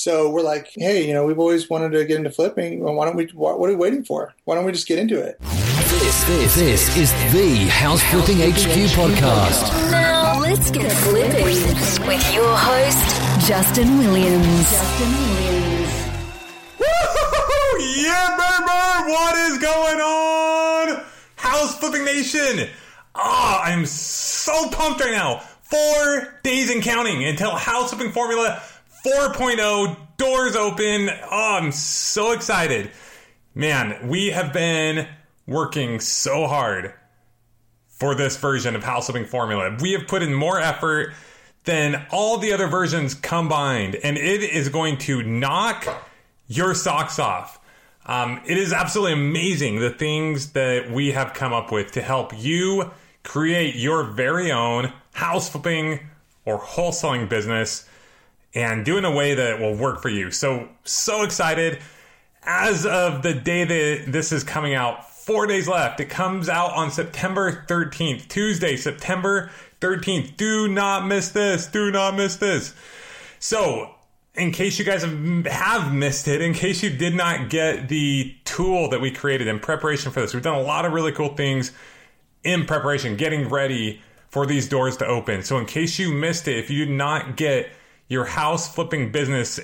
So we're like, hey, you know, we've always wanted to get into flipping. Well, why don't we? What, what are we waiting for? Why don't we just get into it? This, this, this is the House Flipping HQ podcast. Now let's get flipping with your host, Justin Williams. Justin Williams. Woo! Yeah, baby! What is going on? House Flipping Nation! Ah, I'm so pumped right now. Four days and counting until House Flipping Formula 4.0 doors open. Oh, I'm so excited. Man, we have been working so hard for this version of House Flipping Formula. We have put in more effort than all the other versions combined, and it is going to knock your socks off. Um, it is absolutely amazing the things that we have come up with to help you create your very own house flipping or wholesaling business and do in a way that will work for you. So, so excited. As of the day that this is coming out, four days left. It comes out on September 13th, Tuesday, September 13th. Do not miss this. Do not miss this. So, in case you guys have, missed it, in case you did not get the tool that we created in preparation for this, we've done a lot of really cool things in preparation, getting ready for these doors to open. So, in case you missed it, if you did not get your house flipping business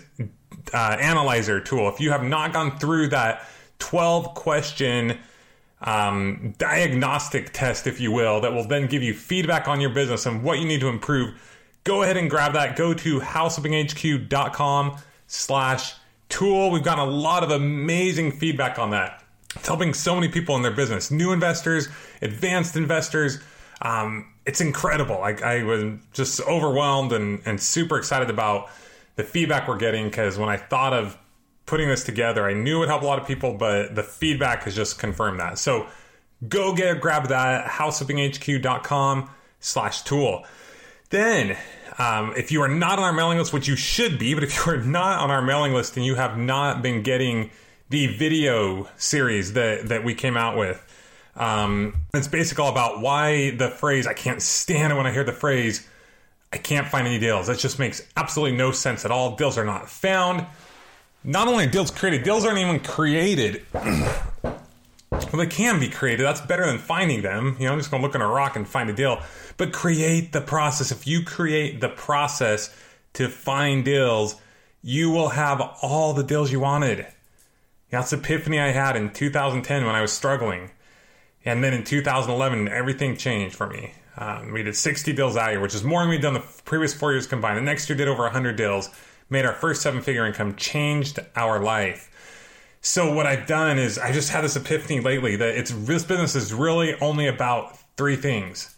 uh, analyzer tool, if you have not gone through that 12 question um, diagnostic test, if you will, that will then give you feedback on your business and what you need to improve, go ahead and grab that. Go to houseflippinghq.com slash tool. We've gotten a lot of amazing feedback on that. It's helping so many people in their business, new investors, advanced investors. Um, it's incredible. I, I was just overwhelmed and, and super excited about the feedback we're getting because when I thought of putting this together, I knew it would help a lot of people, but the feedback has just confirmed that. So go get grab that houseflippinghq.com slash tool. Then, um, if you are not on our mailing list, which you should be, but if you are not on our mailing list and you have not been getting the video series that, that we came out with, um, it's basically all about why the phrase, I can't stand it when I hear the phrase, I can't find any deals. That just makes absolutely no sense at all. Deals are not found. Not only are deals created, deals aren't even created. well, they can be created. That's better than finding them. You know, I'm just going to look on a rock and find a deal. But create the process. If you create the process to find deals, you will have all the deals you wanted. That's the epiphany I had in 2010 when I was struggling. And then in 2011, everything changed for me. Um, we did 60 deals that year, which is more than we'd done the previous four years combined. The next year did over 100 deals, made our first seven figure income, changed our life. So what I've done is I just had this epiphany lately that it's this business is really only about three things.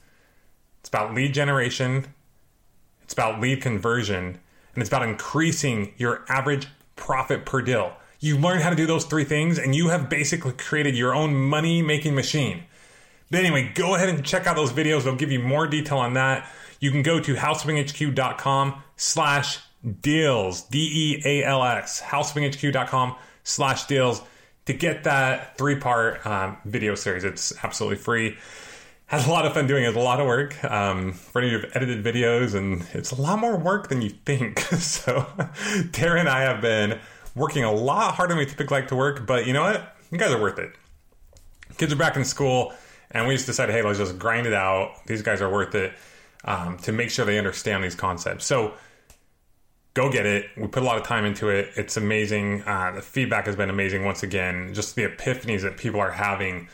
It's about lead generation, it's about lead conversion, and it's about increasing your average profit per deal. You learn how to do those three things, and you have basically created your own money making machine. But anyway, go ahead and check out those videos. They'll give you more detail on that. You can go to houseflippinghq.com slash deals, D-E-A-L-S, houseflippinghq.com slash deals to get that three-part um, video series. It's absolutely free. Has a lot of fun doing it. It's a lot of work. Um, for any of you who've edited videos, and it's a lot more work than you think. so Tara and I have been working a lot harder than we typically like to work, but you know what? You guys are worth it. Kids are back in school, and we just decided, hey, let's just grind it out. These guys are worth it um, to make sure they understand these concepts. So go get it. We put a lot of time into it. It's amazing. Uh, the feedback has been amazing once again. Just the epiphanies that people are having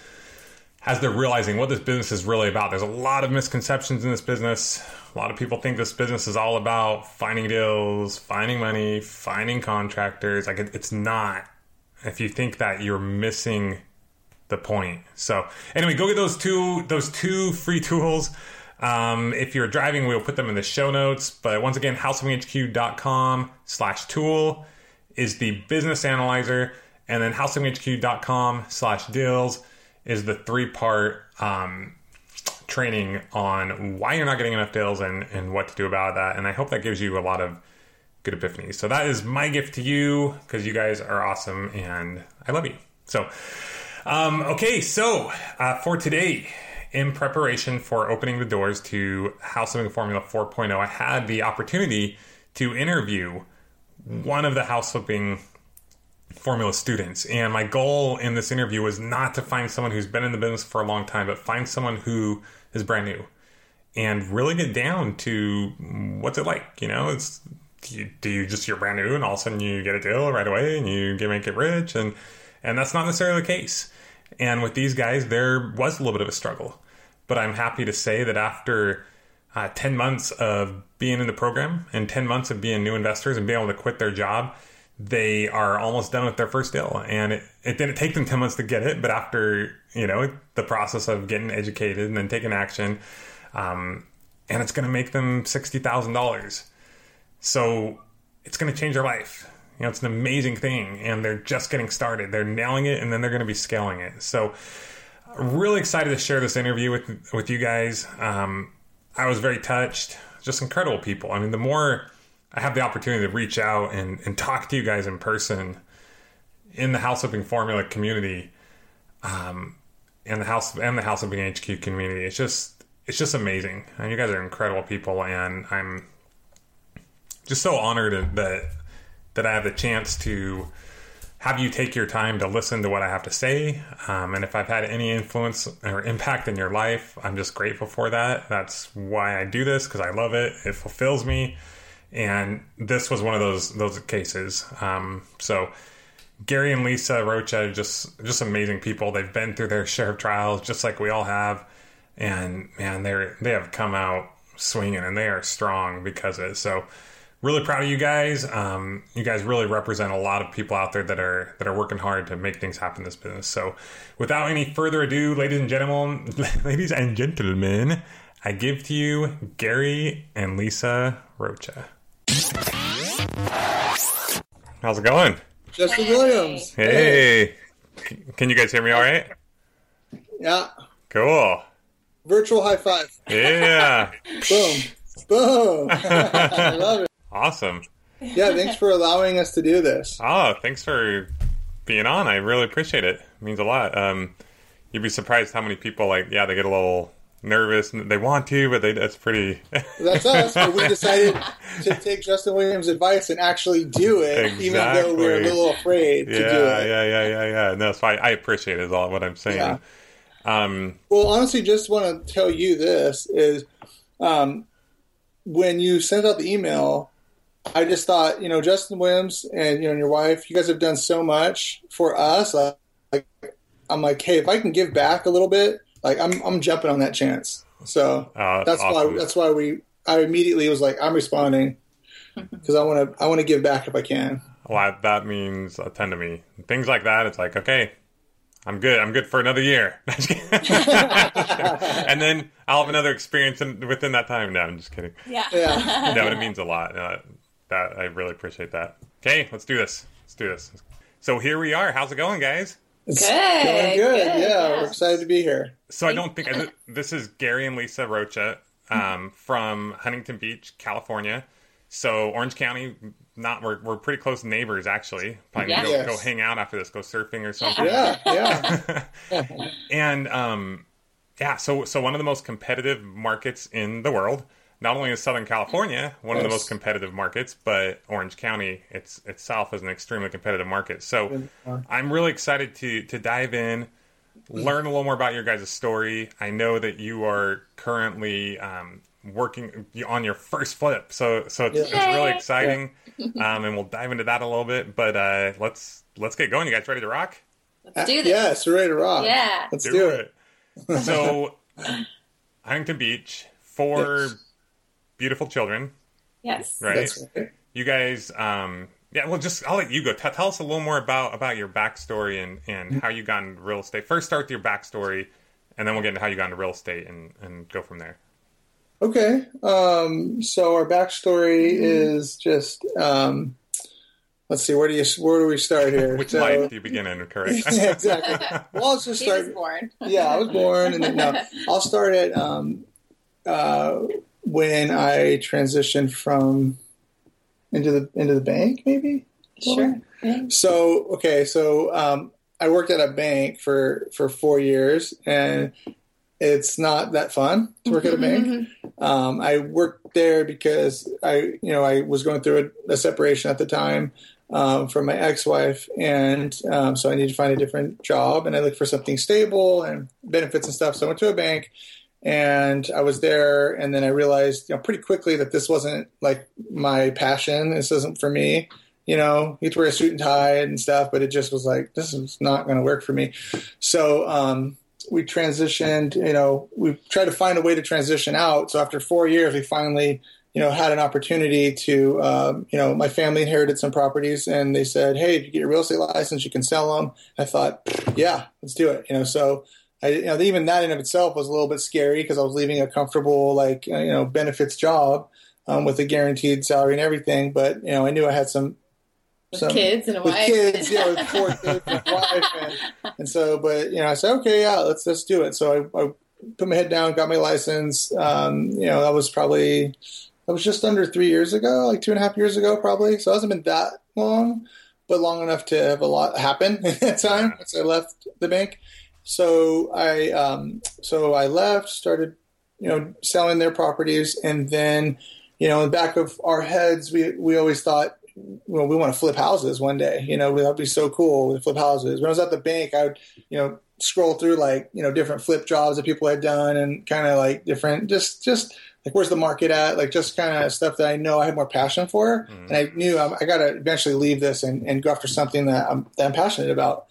as they're realizing what this business is really about. There's a lot of misconceptions in this business. A lot of people think this business is all about finding deals, finding money, finding contractors. Like it, it's not. If you think that, you're missing the point. So anyway, go get those two those two free tools. Um, if you're driving, we'll put them in the show notes. But once again, houseflippinghq.com slash tool is the business analyzer, and then houseflippinghq.com slash deals is the three part um, training on why you're not getting enough deals and, and what to do about that. And I hope that gives you a lot of good epiphanies. So that is my gift to you because you guys are awesome and I love you. So, um, okay, so uh, for today, in preparation for opening the doors to House Flipping Formula 4.0, I had the opportunity to interview one of the house flipping formula students. And my goal in this interview was not to find someone who's been in the business for a long time, but find someone who is brand new and really get down to what's it like. You know, it's do you, do you just you're brand new and all of a sudden you get a deal right away and you get make it rich and and that's not necessarily the case. And with these guys, there was a little bit of a struggle, but I'm happy to say that after uh, 10 months of being in the program and 10 months of being new investors and being able to quit their job, they are almost done with their first deal. And it, it didn't take them 10 months to get it, but after, you know, the process of getting educated and then taking action, um, and it's going to make them $60,000. So it's going to change their life. You know, it's an amazing thing, and they're just getting started. They're nailing it, and then they're going to be scaling it. So, really excited to share this interview with with you guys. Um, I was very touched. Just incredible people. I mean, the more I have the opportunity to reach out and, and talk to you guys in person in the House Flipping Formula community, um, and the House and the House Flipping HQ community, it's just it's just amazing. And you guys are incredible people, and I'm just so honored that that I have the chance to have you take your time to listen to what I have to say. Um, and if I've had any influence or impact in your life, I'm just grateful for that. That's why I do this because I love it. It fulfills me. And this was one of those those cases. Um, so Gary and Lisa Rocha, just just amazing people. They've been through their share of trials, just like we all have. And man, they're they have come out swinging, and they are strong because of it. So really proud of you guys. Um, you guys really represent a lot of people out there that are that are working hard to make things happen in this business. So, without any further ado, ladies and gentlemen, ladies and gentlemen, I give to you Gary and Lisa Rocha. How's it going? Justin Williams. Hey, can you guys hear me all right? Yeah. Cool. Virtual high five. Yeah. Boom. Boom. I love it. awesome. Yeah, thanks for allowing us to do this. Oh, thanks for being on. I really appreciate it. It means a lot. Um, you'd be surprised how many people like yeah they get a little nervous and they want to, but they that's pretty. That's us. But we decided to take Justin Williams' advice and actually do it, even though we are a little afraid to do it. yeah, yeah, yeah, yeah. No, that's why I appreciate it. Is all what I'm saying. Yeah. Um, Well, honestly, just want to tell you this is um, when you sent out the email, I just thought, you know, Justin Williams and you know and your wife, you guys have done so much for us. Like, I'm like, hey, if I can give back a little bit, like I'm I'm jumping on that chance. So uh, that's awesome. why that's why we I immediately was like, I'm responding because I want to I want to give back if I can. Well, that means a ton to me. Things like that, it's like, okay, I'm good. I'm good for another year. and then I'll have another experience in, within that time. No, I'm just kidding. Yeah. Yeah. No, but it means a lot. Uh, that I really appreciate that. Okay, let's do this. Let's do this. So here we are. How's it going, guys? It's Good, going good. good, Yeah, yeah. we're excited to be here. So I don't think I, this is Gary and Lisa Rocha um, from Huntington Beach, California. So Orange County, not we're, we're pretty close neighbors actually. Probably Yeah. go, Yes. go hang out after this, go surfing or something. Yeah, yeah. And um, yeah, so so one of the most competitive markets in the world. Not only is Southern California one of the most competitive markets, but Orange County it's, itself is an extremely competitive market. So I'm really excited to to dive in, learn a little more about your guys' story. I know that you are currently um, working on your first flip, so so it's, it's really Yay. exciting, um, and we'll dive into that a little bit. But uh, let's let's get going. You guys ready to rock? Let's do this. Yes, we're ready to rock. Yeah. Let's do, it. so, Huntington Beach, four Yes. Beautiful children, Yes. right? That's right. You guys, um, yeah. Well, just I'll let you go. T- tell us a little more about about your backstory and and how you got into real estate. First, start with your backstory, and then we'll get into how you got into real estate and and go from there. Okay. Um, so our backstory is just um, let's see. Where do you where do we start here? Which So- life do you begin in? Correct. yeah, exactly. Well, let's just He was start. born. Yeah, I was born, and then no, I'll start at um, uh, when I transitioned from into the into the bank, maybe. Sure. Yeah. So okay, so um, I worked at a bank for for four years, and it's not that fun to work at a bank. Um, I worked there because I, you know, I was going through a, a separation at the time um, from my ex-wife, and um, so I needed to find a different job, and I looked for something stable and benefits and stuff. So I went to a bank, and I was there, and then I realized, you know, pretty quickly that this wasn't like my passion. This isn't for me. You know, you have to wear a suit and tie and stuff, but it just was like this is not going to work for me. So um, we transitioned. You know, we tried to find a way to transition out. So after four years, we finally, you know, had an opportunity to. Um, you know, my family inherited some properties, and they said, "Hey, if you get your real estate license, you can sell them." I thought, yeah, let's do it. You know, so. I, you know, even that in of itself was a little bit scary because I was leaving a comfortable, like you know, benefits job um, with a guaranteed salary and everything. But you know, I knew I had some With kids and a with wife. kids, yeah, with four kids and a wife, and, and so, but you know, I said, okay, yeah, let's let's do it. So I, I put my head down, got my license. Um, you know, that was probably that was just under three years ago, like two and a half years ago, probably. So it hasn't been that long, but long enough to have a lot happen in that time since I left the bank. So I um, so I left, started you know selling their properties, and then you know in the back of our heads, we we always thought well, we want to flip houses one day. You know, that'd be so cool to flip houses. When I was at the bank, I would, you know, scroll through like, you know, different flip jobs that people had done and kind of like different, just, just like, where's the market at? Like, just kind of stuff that I know I had more passion for. And I knew I'm, I got to eventually leave this and, and go after something that I'm, that I'm passionate about.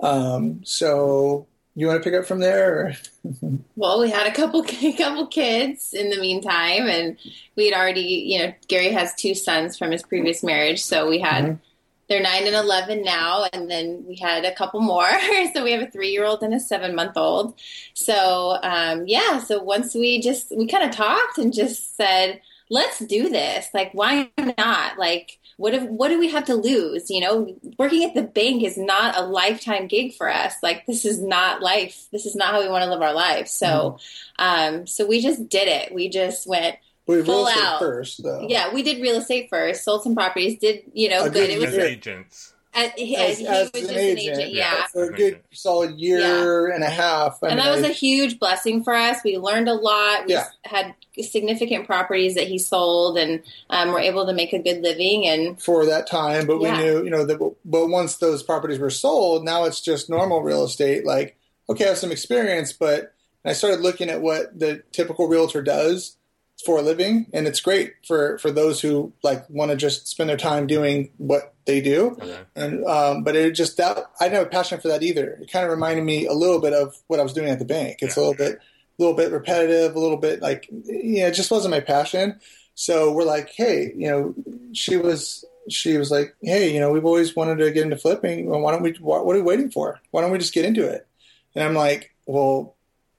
Um, so you want to pick up from there? Well, we had a couple a couple kids in the meantime, and we had already, you know, Gary has two sons from his previous marriage, so we had Mhm. they're nine and eleven now, and then we had a couple more. so we have a three year old and a seven month old. So um, yeah, so once we just we kind of talked and just said, let's do this. Like, why not? Like. What if, what do we have to lose? You know, working at the bank is not a lifetime gig for us. Like this is not life. This is not how we want to live our lives. So, um, so we just did it. We just went. We real Full estate out. first, though. Yeah, we did real estate first. Sold some properties. Did you know? Good. good It was. as year. agents. Uh, he, As, he as was an just agent, an agent. Yeah. for a good solid year and a half. I And mean, that was I- a huge blessing for us. We learned a lot. We Yeah. had significant properties that he sold, and um, were able to make a good living. And for that time, but Yeah. we knew, you know, that. But once those properties were sold, now it's just normal real estate. Like, okay, I have some experience, but I started looking at what the typical realtor does for a living, and it's great for for those who like want to just spend their time doing what they do. Okay. And um, but it just that I didn't have a passion for that either. It kind of reminded me a little bit of what I was doing at the bank. It's a little bit, a little bit repetitive, a little bit like yeah, it just wasn't my passion. So we're like, hey, you know, she was she was like, hey, you know, we've always wanted to get into flipping. Well, why don't we? What, what are we waiting for? Why don't we just get into it? And I'm like, well,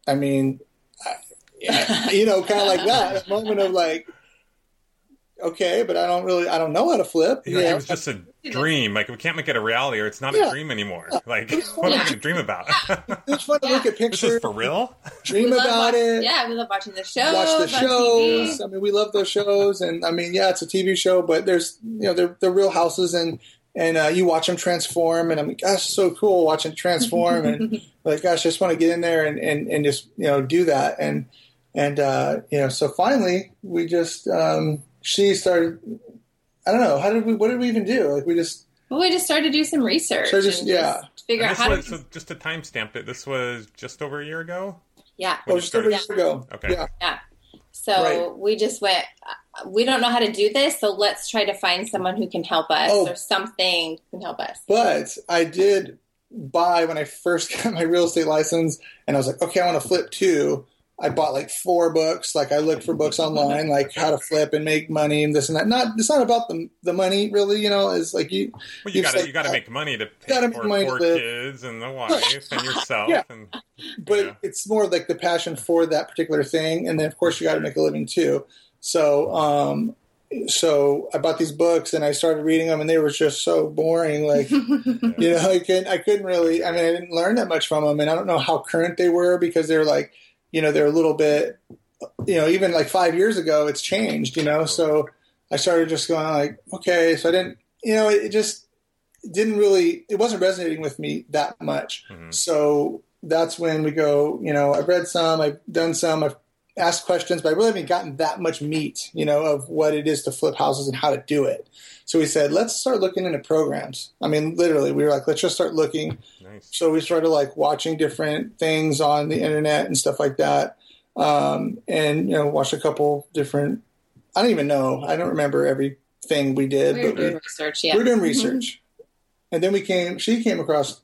I mean, yeah, you know, kind of like that. A moment of like, okay, but I don't really, I don't know how to flip. You know, Yeah. It was just a dream. Like we can't make it a reality, or it's not Yeah. a dream anymore. Like what am I going to dream about? It's fun to look at this pictures, is for real. dream we about watch- it, Yeah, we love watching the shows. watch the shows. TV. I mean, we love those shows, and I mean, yeah, it's a TV show, but there's you know they're they're real houses, and and uh, you watch them transform, and I'm like, gosh, so cool watching transform, and like, gosh, I just want to get in there and and and just you know do that, and and uh, you know, so finally we just um, she started. I don't know how did we what did we even do? Like we just Well, we just started to do some research. So just- and yeah. figure out how was, to. so just to timestamp it, this was just over a year ago. Yeah. oh just over a year ago. Okay. Yeah. Yeah. So Right. we just went, uh, we don't know how to do this, so let's try to find someone who can help us Oh. or something can help us. But I did buy when I first got my real estate license, and I was like, okay, I want to flip too. I bought like four books. Like I looked for books online, like how to flip and make money and this and that. Not it's not about the the money really. You know, it's like you Well, you got to you got to make money to pay Gotta for money to four kids and the wife and yourself. Yeah. And but Yeah. it's more like the passion for that particular thing and then of course you got to make a living too so um so i bought these books and i started reading them and they were just so boring like you know i couldn't i couldn't really i mean i didn't learn that much from them and i don't know how current they were because they're like you know they're a little bit you know even like five years ago it's changed you know so i started just going like okay so i didn't you know it, it just didn't really it wasn't resonating with me that much Mhm. so that's when we go, you know, I've read some, I've done some, I've asked questions, but I really haven't gotten that much meat, you know, of what it is to flip houses and how to do it. So we said, let's start looking into programs. I mean, literally, we were like, let's just start looking. Nice. So we started like watching different things on the internet and stuff like that. Um, and, you know, watched a couple different, I don't even know. I don't remember everything we did, We were but we, doing research, yeah. we were doing research. And then we came, she came across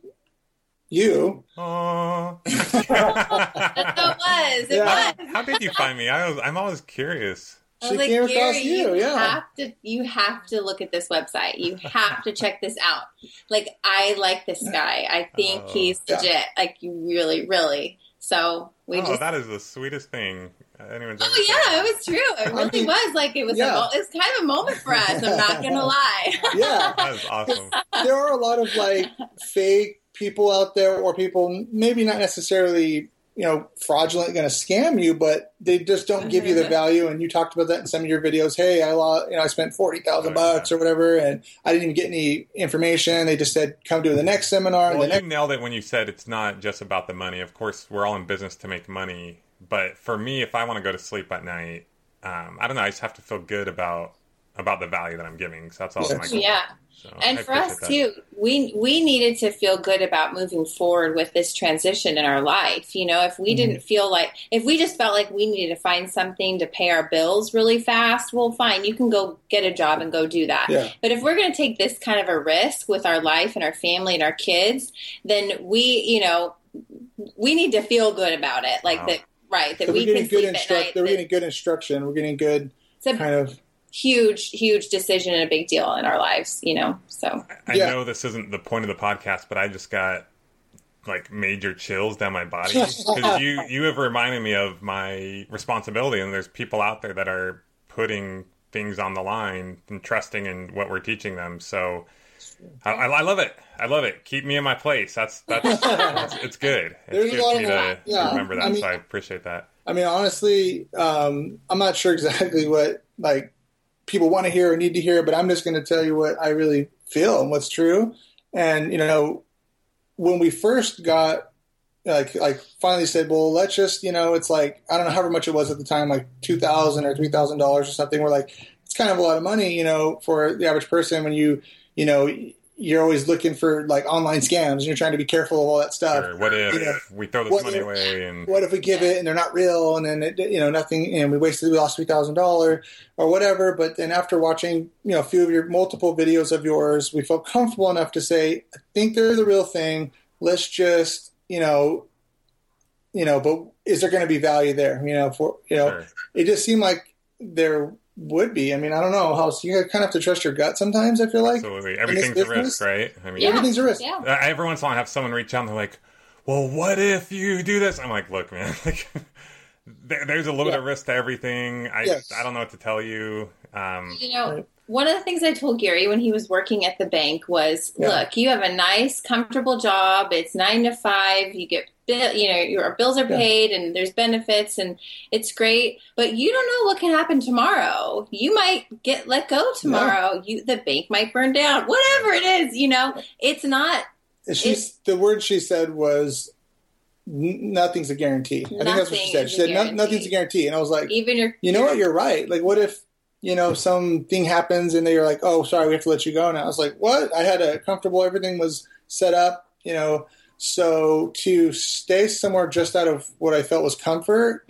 you. Aw. That's how it was. It Yeah. was. How did you find me? I was, I'm always curious. I She like, came across Gary, you, yeah. have to you have to look at this website. You have to check this out. Like I like this guy. I think Oh. he's Yeah. legit. Like you really, really. So we oh, just that is the sweetest thing anyone's Oh yeah, it was true. It I really mean, was like it was yeah. a mo- it kind of a moment for us. I'm not gonna lie. Yeah. That is awesome. there are a lot of like fake people out there or people maybe not necessarily you know fraudulent going to scam you but they just don't give you the value and you talked about that in some of your videos hey i lost you know i spent 40000 Oh, bucks or whatever and i didn't even get any information they just said come to the next seminar and Well, the you next nailed it when you said it's not just about the money. Of course, we're all in business to make money. But for me, if I want to go to sleep at night, um, I don't know. I just have to feel good about about the value that I'm giving. So that's all Yes. my goal. Yeah. So and for us too we we needed to feel good about moving forward with this transition in our life. You know if we mm-hmm. didn't feel like if we just felt like we needed to find something to pay our bills really fast well fine you can go get a job and go do that. Yeah. but if we're going to take this kind of a risk with our life and our family and our kids then we you know we need to feel good about it. Like Wow. that right that So we we're getting can good sleep at instruct night we're getting good instruction we're getting good kind of huge huge decision and a big deal in our lives you know so I Yeah. know this isn't the point of the podcast, but I just got like major chills down my body because you you have reminded me of my responsibility, and there's people out there that are putting things on the line and trusting in what we're teaching them. So I, I I love it. I love it. Keep me in my place. That's that's, that's it's good. There's It's a good lot for me to yeah, remember that. I mean- so I appreciate that. I mean, honestly, um, I'm not sure exactly what like people want to hear or need to hear, but I'm just going to tell you what I really feel and what's true. And you know, when we first got like like finally said, well, let's just you know, it's like I don't know however much it was at the time, like two thousand or three thousand dollars or something. We're like, it's kind of a lot of money, you know, for the average person when you you know you're always looking for like online scams and you're trying to be careful of all that stuff. Or what if you know, we throw this money if- away and what if we give it and they're not real and then it, you know nothing and we wasted we lost three thousand dollars or whatever but then after watching you know a few of your multiple videos of yours we felt comfortable enough to say i think they're the real thing let's just you know you know but is there going to be value there you know for you know Sure. it just seemed like there would be i mean i don't know how so you kind of have to trust your gut sometimes i feel like absolutely everything's a risk, right? I mean, Yeah. everything's a risk yeah every once in a while, I have someone reach out and they're like, "Well, what if you do this?" I'm like, "Look, man, like, there, there's a little bit of risk to everything. I Yes. I don't know what to tell you." Um, You know, Right. one of the things I told Gary when he was working at the bank was, Yeah. "Look, you have a nice, comfortable job. It's nine to five. You get bill, you know, your bills are Yeah. paid, and there's benefits, and it's great. But you don't know what can happen tomorrow. You might get let go tomorrow. You, the bank might burn down. Whatever it is, you know, it's not. She's the word she said was nothing's a guarantee. I think that's what she said. She said "No- nothing's a guarantee, and I was like, Even your, you know what, you're right. Like, what if you know something happens and they're like, oh, sorry, we have to let you go now. I was like, what? I had a comfortable, everything was set up, you know. So to stay somewhere just out of what I felt was comfort,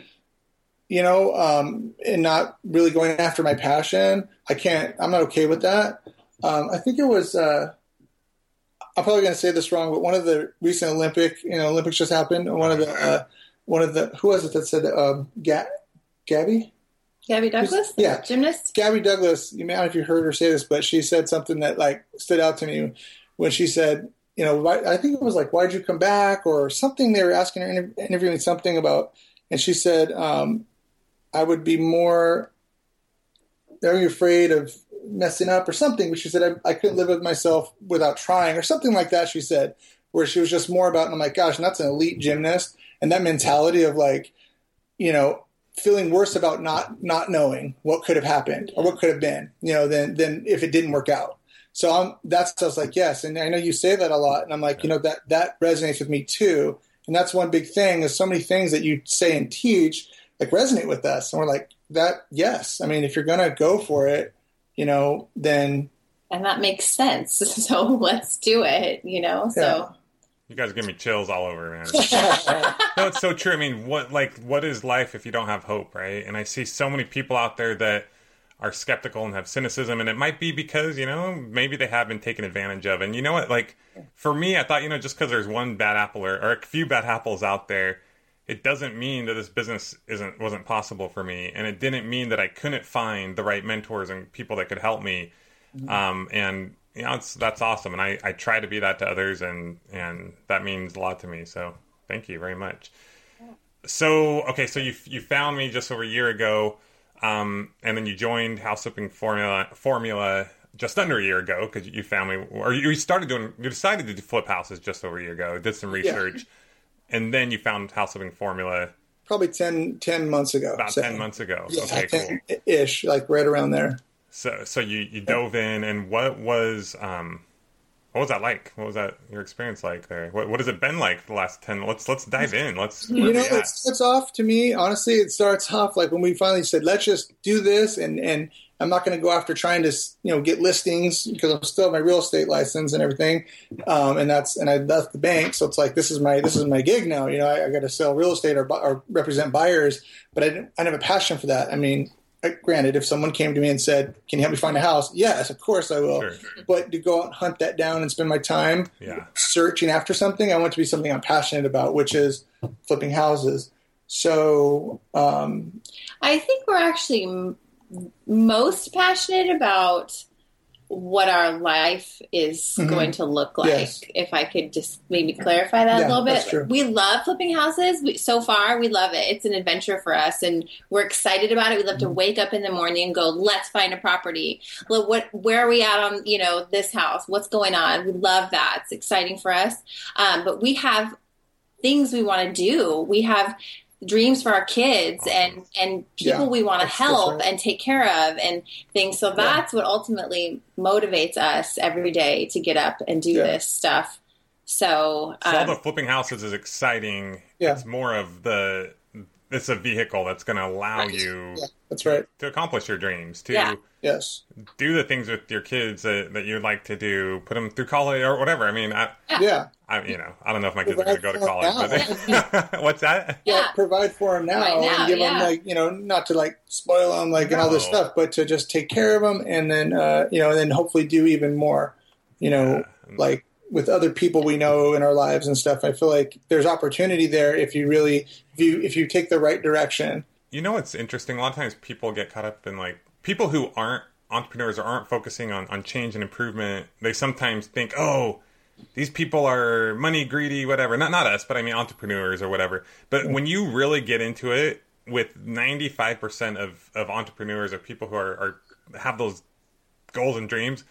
you know, um, and not really going after my passion, I can't. I'm not okay with that. Um, I think it was. Uh, I'm probably going to say this wrong, but one of the recent Olympic, you know, Olympics just happened. One of the, uh, one of the, who was it that said, um, Ga- Gabby? Gabby Douglas, Yeah. gymnast. Gabby Douglas, you may not know if you heard her say this, but she said something that like stood out to me when she said, you know, I think it was like, why'd you come back or something? They were asking her, inter- interviewing something about, and she said, um, I would be more very afraid of messing up or something. But she said, I, I couldn't live with myself without trying or something like that. She said, where she was just more about, and I'm like, gosh, and that's an elite gymnast. And that mentality of like, you know, feeling worse about not not knowing what could have happened or what could have been, you know, than than if it didn't work out. So I'm that's I was like, yes, and I know you say that a lot, and I'm like, you know, that that resonates with me too. And that's one big thing is so many things that you say and teach like resonate with us. And we're like, that, yes. I mean, if you're going to go for it, you know, then and that makes sense. So let's do it, you know? So You guys give me chills all over, man. no, it's so true. I mean, what like what is life if you don't have hope, right? And I see so many people out there that are skeptical and have cynicism, and it might be because you know maybe they have been taken advantage of. And you know what? Like for me, I thought you know just because there's one bad apple or, or a few bad apples out there, it doesn't mean that this business isn't wasn't possible for me, and it didn't mean that I couldn't find the right mentors and people that could help me. Um, and you know, it's, that's awesome, and I, I try to be that to others, and and that means a lot to me. So thank you very much. So okay, so you you found me just over a year ago, um, and then you joined House Flipping Formula Formula just under a year ago because you found me, or you started doing, you decided to do flip houses just over a year ago, did some research, and then you found House Flipping Formula probably 10, 10 months ago. about So, ten months ago. Yeah, okay, cool. ish, like right around there. So so you you dove in, and what was um. What was that like? What was that your experience like there? What what has it been like the last ten? Let's let's dive in. Let's You know, it starts off to me, honestly, it starts off like when we finally said, let's just do this. And, and I'm not going to go after trying to, you know, get listings because I'm still have my real estate license and everything. Um, and that's, and I left the bank. So it's like, this is my, this is my gig now. You know, I, I got to sell real estate or, or represent buyers, but I didn't, I didn't have a passion for that. I mean, granted, if someone came to me and said, can you help me find a house? Yes, of course I will. Sure. But to go out and hunt that down and spend my time Yeah. searching after something, I want it to be something I'm passionate about, which is flipping houses. So, um, I think we're actually m- most passionate about what our life is Mhm. going to look like. Yes. If I could just maybe clarify that Yeah, a little bit. We love flipping houses. We, so far, we love it. It's an adventure for us, and we're excited about it. We love Mm-hmm. to wake up in the morning and go, "Let's find a property. Look, what? Where are we at on you know this house? What's going on?" We love that. It's exciting for us. Um, but we have things we want to do. We have dreams for our kids and and people Yeah, we want to that's- that's help right. and take care of and things. So that's what ultimately motivates us every day to get up and do Yeah. this stuff. So, So all um, the flipping houses is exciting. Yeah. It's more of the it's a vehicle that's going to allow Right. you yeah, that's right. to accomplish your dreams, to Yeah. Yes. do the things with your kids that, that you'd like to do, put them through college or whatever. I mean, I, Yeah. I you know, I don't know if my kids are going to go to college. But what's that? Yeah. Yeah. Provide for them now, Right now, and give them like, you know, not to like spoil them like and all this stuff, but to just take care of them and then, uh, you know, and then hopefully do even more, you know, like with other people we know in our lives and stuff. I feel like there's opportunity there if you really, if you, if you take the right direction. You know what's interesting? A lot of times people get caught up in like people who aren't entrepreneurs or aren't focusing on, on change and improvement. They sometimes think, oh, these people are money greedy, whatever. Not not us, but I mean entrepreneurs or whatever. But when you really get into it, with ninety five percent of of entrepreneurs or people who are, are have those goals and dreams,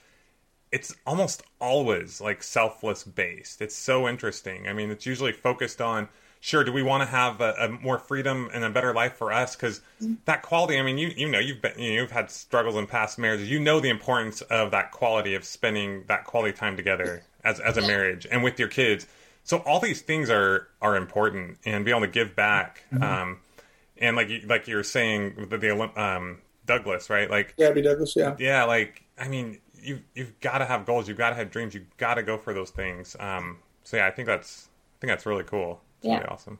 it's almost always like selfless based. It's so interesting. I mean, it's usually focused on sure, do we want to have a, a more freedom and a better life for us? Because that quality. I mean, you you know you've been you know, you've had struggles in past marriages. You know the importance of that quality of spending that quality time together as as a marriage and with your kids. So all these things are are important and be able to give back. Um, and like you, like you were saying the, the um, Douglas, right? Like Gabby Douglas. Yeah. yeah, like I mean, you've you've got to have goals. You've got to have dreams. You've got to go for those things. Um, so yeah, I think that's I think that's really cool. It's Yeah. really awesome.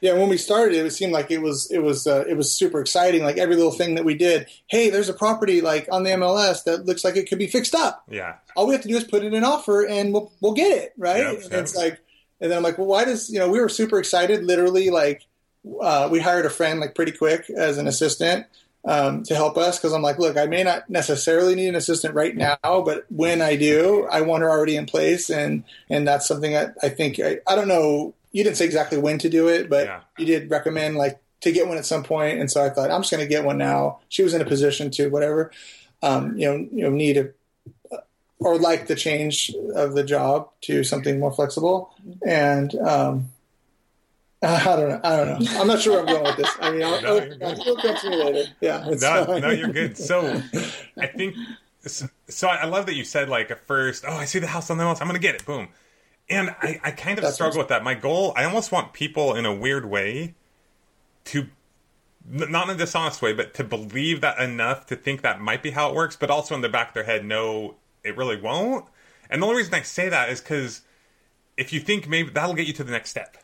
Yeah, when we started, it seemed like it was it was uh, it was super exciting. Like every little thing that we did. Hey, there's a property like on the MLS that looks like it could be fixed up. Yeah, All we have to do is put in an offer, and we'll we'll get it right. Yep, and yep. it's like, and then I'm like, well, why does you know we were super excited. Literally, like uh, we hired a friend like pretty quick as an assistant um, to help us because I'm like, look, I may not necessarily need an assistant right now, but when I do, I want her already in place, and and that's something that I think I, I don't know. You didn't say exactly when to do it, but Yeah. you did recommend like to get one at some point, and so I thought I'm just going to get one now. She was in a position to whatever, um, you know, you know, need a or like the change of the job to something more flexible, and um, I don't know. I don't know. I'm not sure where I'm going with this. I mean, I'll, No, I'll. I'll come to me later. Yeah, no, no, you're good. So I think so. so I love that you said like at first, oh, I see the house on the MLS, I'm gonna get it. Boom. And I, I kind of That's struggle with that. My goal, I almost want people in a weird way to, not in a dishonest way, but to believe that enough to think that might be how it works, but also in the back of their head, no, it really won't. And the only reason I say that is because if you think maybe that'll get you to the next step.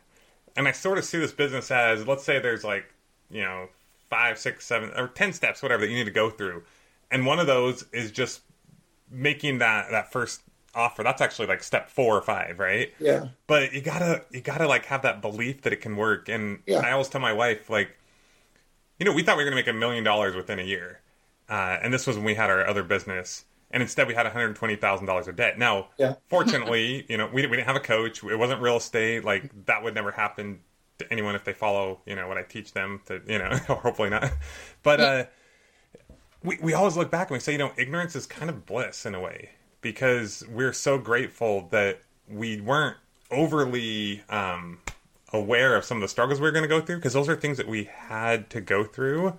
And I sort of see this business as let's say there's like, you know, five, six, seven, or 10 steps, whatever, that you need to go through. And one of those is just making that, that first offer. That's actually like step four or five, right? Yeah. But you gotta, you gotta like have that belief that it can work. And Yeah. I always tell my wife, like, you know, we thought we were gonna make a million dollars within a year. Uh, and this was when we had our other business. And instead we had $120,000 of debt. Now, Yeah. fortunately, you know, we, we didn't have a coach. It wasn't real estate. Like that would never happen to anyone if they follow, you know, what I teach them to, you know, or hopefully not. But, uh, we, we always look back and we say, you know, ignorance is kind of bliss in a way because we're so grateful that we weren't overly um, aware of some of the struggles we were going to go through because those are things that we had to go through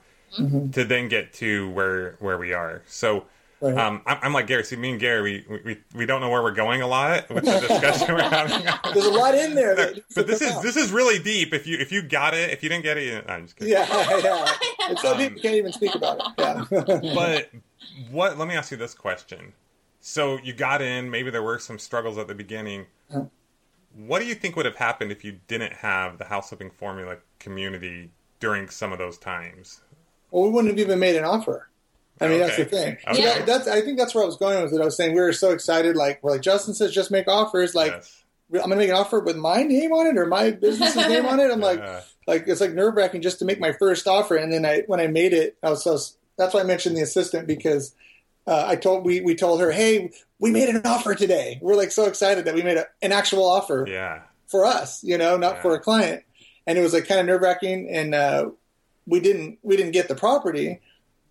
to then get to where where we are. So. Right. Um, I'm, I'm like Gary. See, me and Gary, we, we, we don't know where we're going a lot with the discussion we're having. There's a lot in there. But this is out. this is really deep. If you if you got it, if you didn't get it, you- I'm just kidding. Yeah, yeah. It's so Um, deep you can't even speak about it. Yeah. but what let me ask you this question so you got in maybe there were some struggles at the beginning Uh-huh. what do you think would have happened if you didn't have the house flipping formula community during some of those times well, we wouldn't have even made an offer. I mean, that's the thing. Okay. So that, that's I think that's where I was going with it. I was saying we were so excited. Like we're like Justin says, just make offers. Like yes. I'm gonna make an offer with my name on it or my business's name on it. I'm like, Uh, like it's like nerve wracking just to make my first offer. And then I when I made it, I was so that's why I mentioned the assistant because uh, I told we we told her, hey, we made an offer today. We're like so excited that we made a, an actual offer yeah for us, you know, not Yeah. for a client. And it was like kind of nerve wracking, and uh, we didn't we didn't get the property,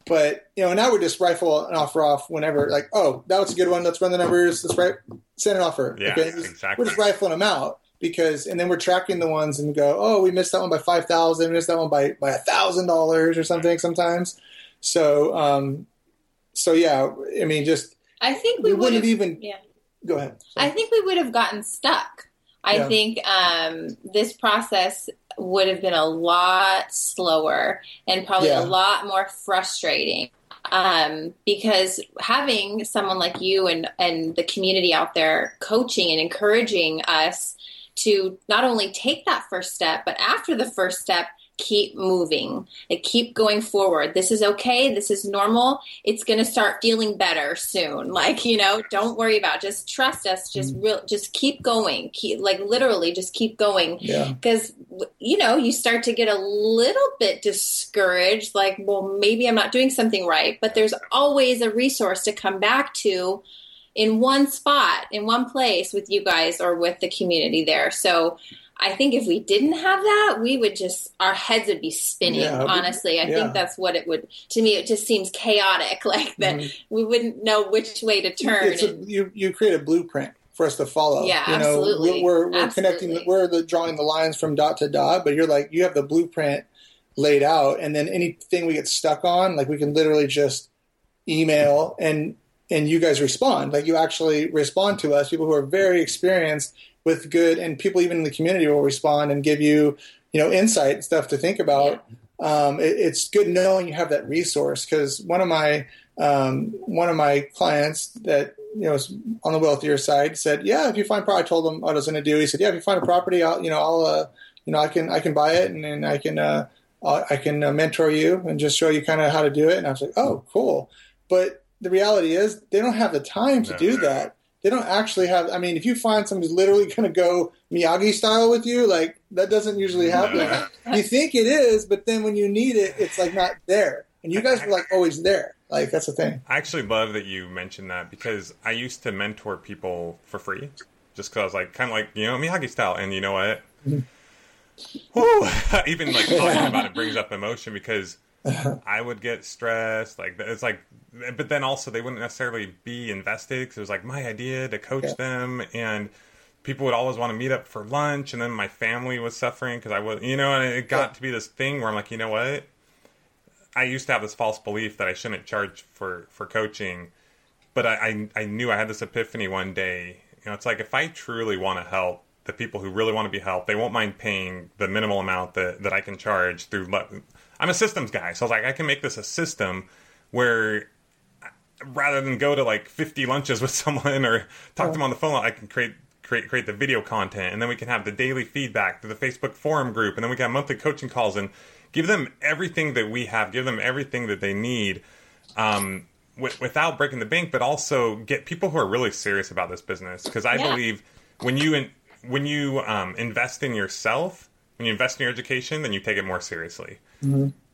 but you know, now we just rifle an offer off whenever. Like, oh, that was a good one. Let's run the numbers. Let's write send an offer. Yeah, Just- exactly. We're just rifling them out because, and then we're tracking the ones and go, oh, we missed that one by five thousand. We missed that one by by a thousand dollars or something sometimes. So, um, so yeah, I mean, just I think we we would wouldn't have. even Yeah. go ahead. I think we would have gotten stuck. I Yeah. think um, this process would have been a lot slower and probably Yeah. a lot more frustrating. Um, because having someone like you and, and the community out there coaching and encouraging us to not only take that first step, but after the first step, keep moving and keep going forward. This is okay. This is normal. It's going to start feeling better soon. Like, you know, don't worry about it. just trust us. Just mm. real, just keep going. Keep like literally just keep going Yeah, because you know you start to get a little bit discouraged like well maybe i'm not doing something right but there's always a resource to come back to in one spot in one place with you guys or with the community there so i think if we didn't have that we would just our heads would be spinning Yeah, honestly i yeah. think that's what it would to me it just seems chaotic like that Mhm. we wouldn't know which way to turn it's a, and- you you create a blueprint for us to follow. Yeah, you know, absolutely. We're, we're Absolutely. connecting, we're the drawing the lines from dot to dot, but you're like you have the blueprint laid out, and then anything we get stuck on, like we can literally just email and and you guys respond. Like you actually respond to us. People who are very experienced with good, and people even in the community will respond and give you you know insight and stuff to think about. Um, it, it's good knowing you have that resource because one of my um, one of my clients that you know is on the wealthier side said, "Yeah, if you find property," I told him what I was going to do. He said, "Yeah, if you find a property, I'll you know I'll uh, you know I can I can buy it and then I can uh, I'll- I can uh, mentor you and just show you kind of how to do it." And I was like, "Oh, cool," but the reality is they don't have the time to No, do no. that. They don't actually have. I mean, if you find somebody who's literally going to go Miyagi style with you, like that doesn't usually happen. you think it is, but then when you need it, it's like not there. And you guys were like always there. Like that's the thing. I actually love that you mentioned that because I used to mentor people for free, just because I was like, kind of like you know Miyagi style, and you know what? Mm-hmm. Whew. Even like talking about it brings up emotion because I would get stressed. Like it's like, but then also they wouldn't necessarily be invested because it was like my idea to coach Yeah. them, and people would always want to meet up for lunch, and then my family was suffering because I was, you know, and it got Yeah. to be this thing where I'm like, you know what? I used to have this false belief that I shouldn't charge for for coaching, but I I, I knew I had this epiphany one day You know, it's like if I truly want to help the people who really want to be helped, they won't mind paying the minimal amount that, that I can charge through. I'm a systems guy, so I was like, I can make this a system where rather than go to like 50 lunches with someone or talk to them on the phone, I can create create create the video content, and then we can have the daily feedback through the Facebook forum group, and then we can have monthly coaching calls and give them everything that we have, give them everything that they need. Um, w- without breaking the bank, but also get people who are really serious about this business. Because I Yeah. believe when you in, when you um, invest in yourself, when you invest in your education, then you take it more seriously.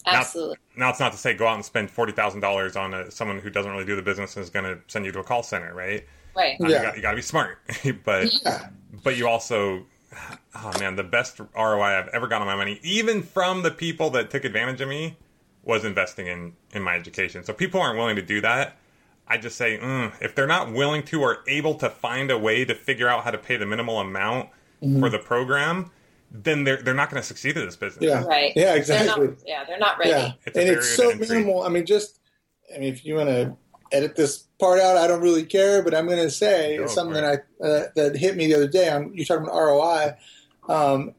Absolutely. Now, it's not to say go out and spend forty thousand dollars on a, someone who doesn't really do the business and is going to send you to a call center, right? Right. Uh, Yeah. You got, to be smart, but Yeah. but you also, oh man, the best ROI I've ever got on my money, even from the people that took advantage of me, was investing in in my education. So people aren't willing to do that. I just say, mm, if they're not willing to or able to find a way to figure out how to pay the minimal amount for the program, then they're they're not going to succeed in this business. Yeah. Right. Yeah, They're exactly. not, yeah, they're not ready. Yeah, It's and it's so minimal. I mean, just I mean, if you want to edit this part out, I don't really care. But I'm going to say Go something that I uh, that hit me the other day. On you talking about ROI um,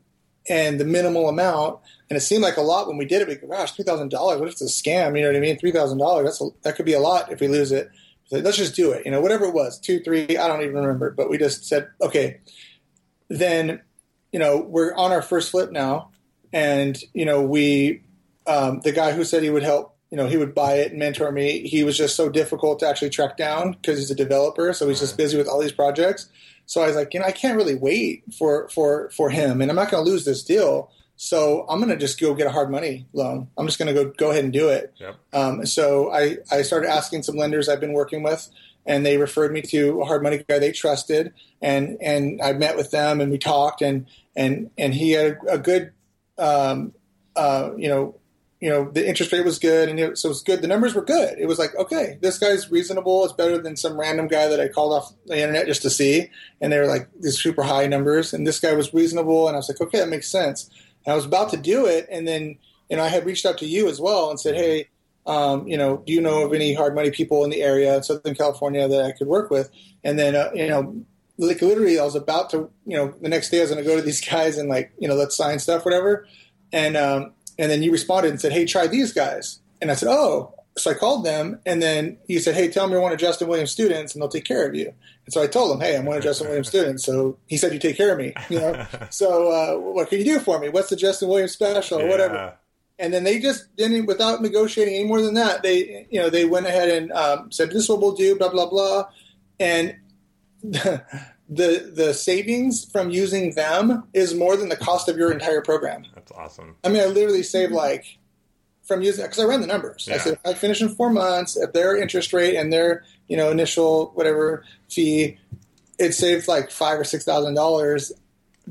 and the minimal amount, and it seemed like a lot when we did it. We go, gosh, three thousand dollars. What if it's a scam? You know what I mean? Three thousand dollars. That's a, that could be a lot if we lose it. So let's just do it. You know, whatever it was, two, three. I don't even remember. But we just said, okay. Then, you know, we're on our first flip now, and you know, we um, the guy who said he would help, you know, he would buy it and mentor me. He was just so difficult to actually track down because he's a developer, so he's just busy with all these projects. So I was like, you know, I can't really wait for for for him, and I'm not going to lose this deal. So I'm going to just go get a hard money loan. I'm just going to go go ahead and do it. Yep. Um, so I, I started asking some lenders I've been working with, and they referred me to a hard money guy they trusted, and and I met with them and we talked, and and and he had a, a good, um, uh, you know, you know the interest rate was good, and it, so it was good. The numbers were good. It was like okay, this guy's reasonable. It's better than some random guy that I called off the internet just to see, and they were like these super high numbers, and this guy was reasonable, and I was like okay, that makes sense. And I was about to do it, and then you know I had reached out to you as well and said hey um, you know, do you know of any hard money people in the area in Southern California that I could work with? And then, uh, you know, like literally, I was about to, you know, the next day I was going to go to these guys and like, you know, let's sign stuff, whatever. And um, and then you responded and said, hey, try these guys. And I said, oh. So I called them, and then you said, hey, tell them you're one of Justin Williams' students, and they'll take care of you. And so I told him, hey, I'm one of Justin Williams' students. So he said, you take care of me. You know. so uh, what can you do for me? What's the Justin Williams special or whatever? And then they just didn't without negotiating any more than that they you know they went ahead and um, said this is what we'll do blah blah blah and the, the savings from using them is more than the cost of your entire program That's awesome. i mean i literally saved like from using because i ran the numbers i Yeah. said if i finish in four months at their interest rate and their you know initial whatever fee it saved like five or six thousand dollars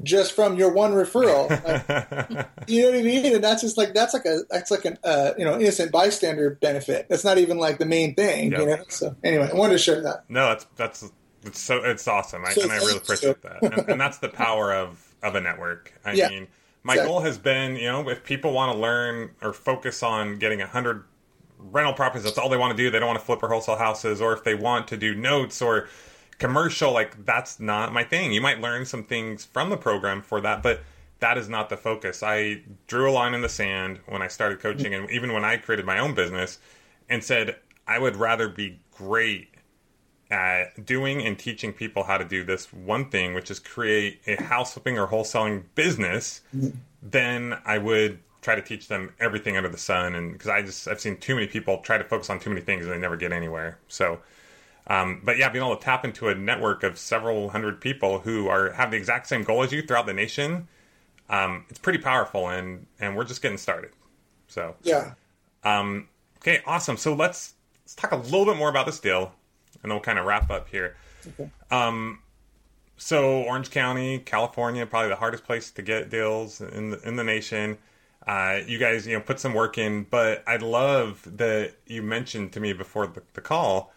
just from your one referral Like, you know what I mean? And that's just like that's like a that's like an uh, you know innocent bystander benefit. That's not even like the main thing, you know. So anyway, I wanted to share that. No, that's that's it's so it's awesome, I, So and I really appreciate that. And, and that's the power of of a network. I Yeah, mean, my exactly. goal has been, you know, if people want to learn or focus on getting a hundred rental properties, that's all they want to do. They don't want to flip or wholesale houses, or if they want to do notes or commercial, like that's not my thing. You might learn some things from the program for that, but that is not the focus. I drew a line in the sand when I started coaching, and even when I created my own business, and said I would rather be great at doing and teaching people how to do this one thing, which is create a house flipping or wholesaling business, then I would try to teach them everything under the sun. And because I just I've seen too many people try to focus on too many things and they never get anywhere. So, um, but yeah, being able to tap into a network of several hundred people who are have the exact same goal as you throughout the nation, um, it's pretty powerful. And and we're just getting started. So Yeah, um, okay, awesome. So let's let's talk a little bit more about this deal, and then we'll kind of wrap up here. Um, so Orange County, California, probably the hardest place to get deals in the, in the nation. Uh, you guys, you know, put some work in, but I love that you mentioned to me before the, the call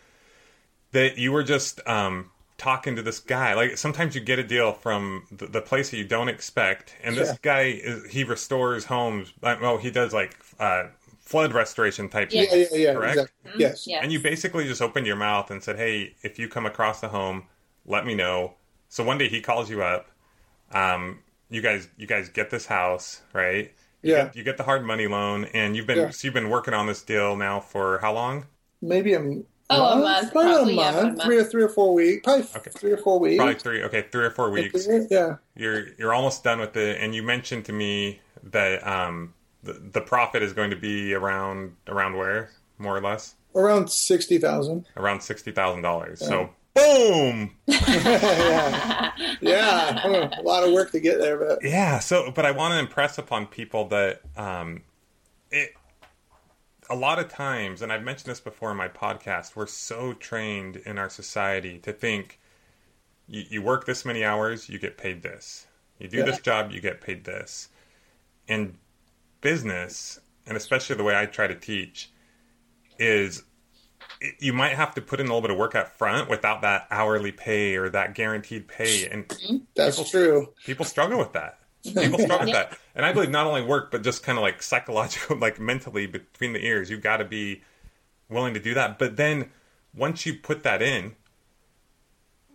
that you were just um, talking to this guy. Like sometimes you get a deal from the, the place that you don't expect, and this Yeah. guy is he restores homes. uh, Well, he does like uh, flood restoration type. Yeah. yeah, yeah, yeah. Correct? Exactly. Yes. Yes. And you basically just opened your mouth and said, "Hey, if you come across a home, let me know. So one day he calls you up. Um, you guys, you guys get this house, right? You Yeah. Get, you get the hard money loan, and you've been Yeah. so you've been working on this deal now for how long? Maybe a m- Oh, a month, probably, probably, a month, about a month. three or three or four weeks, probably Okay. three or four weeks. Probably three. Okay, three or four weeks. Yeah, You're you're almost done with it, and you mentioned to me that um, the the profit is going to be around around where more or less around sixty thousand. around sixty thousand dollars. So boom. yeah, yeah, a lot of work to get there, but Yeah. So, but I want to impress upon people that um, it. A lot of times, and I've mentioned this before in my podcast, we're so trained in our society to think you, you work this many hours, you get paid this. You do Yeah. this job, you get paid this. In business, and especially the way I try to teach, is you might have to put in a little bit of work up front without that hourly pay or that guaranteed pay. And that's People- true. people struggle with that. People struggle with that, and I believe not only work, but just kind of like psychological, like mentally between the ears. You've got to be willing to do that. But then once you put that in,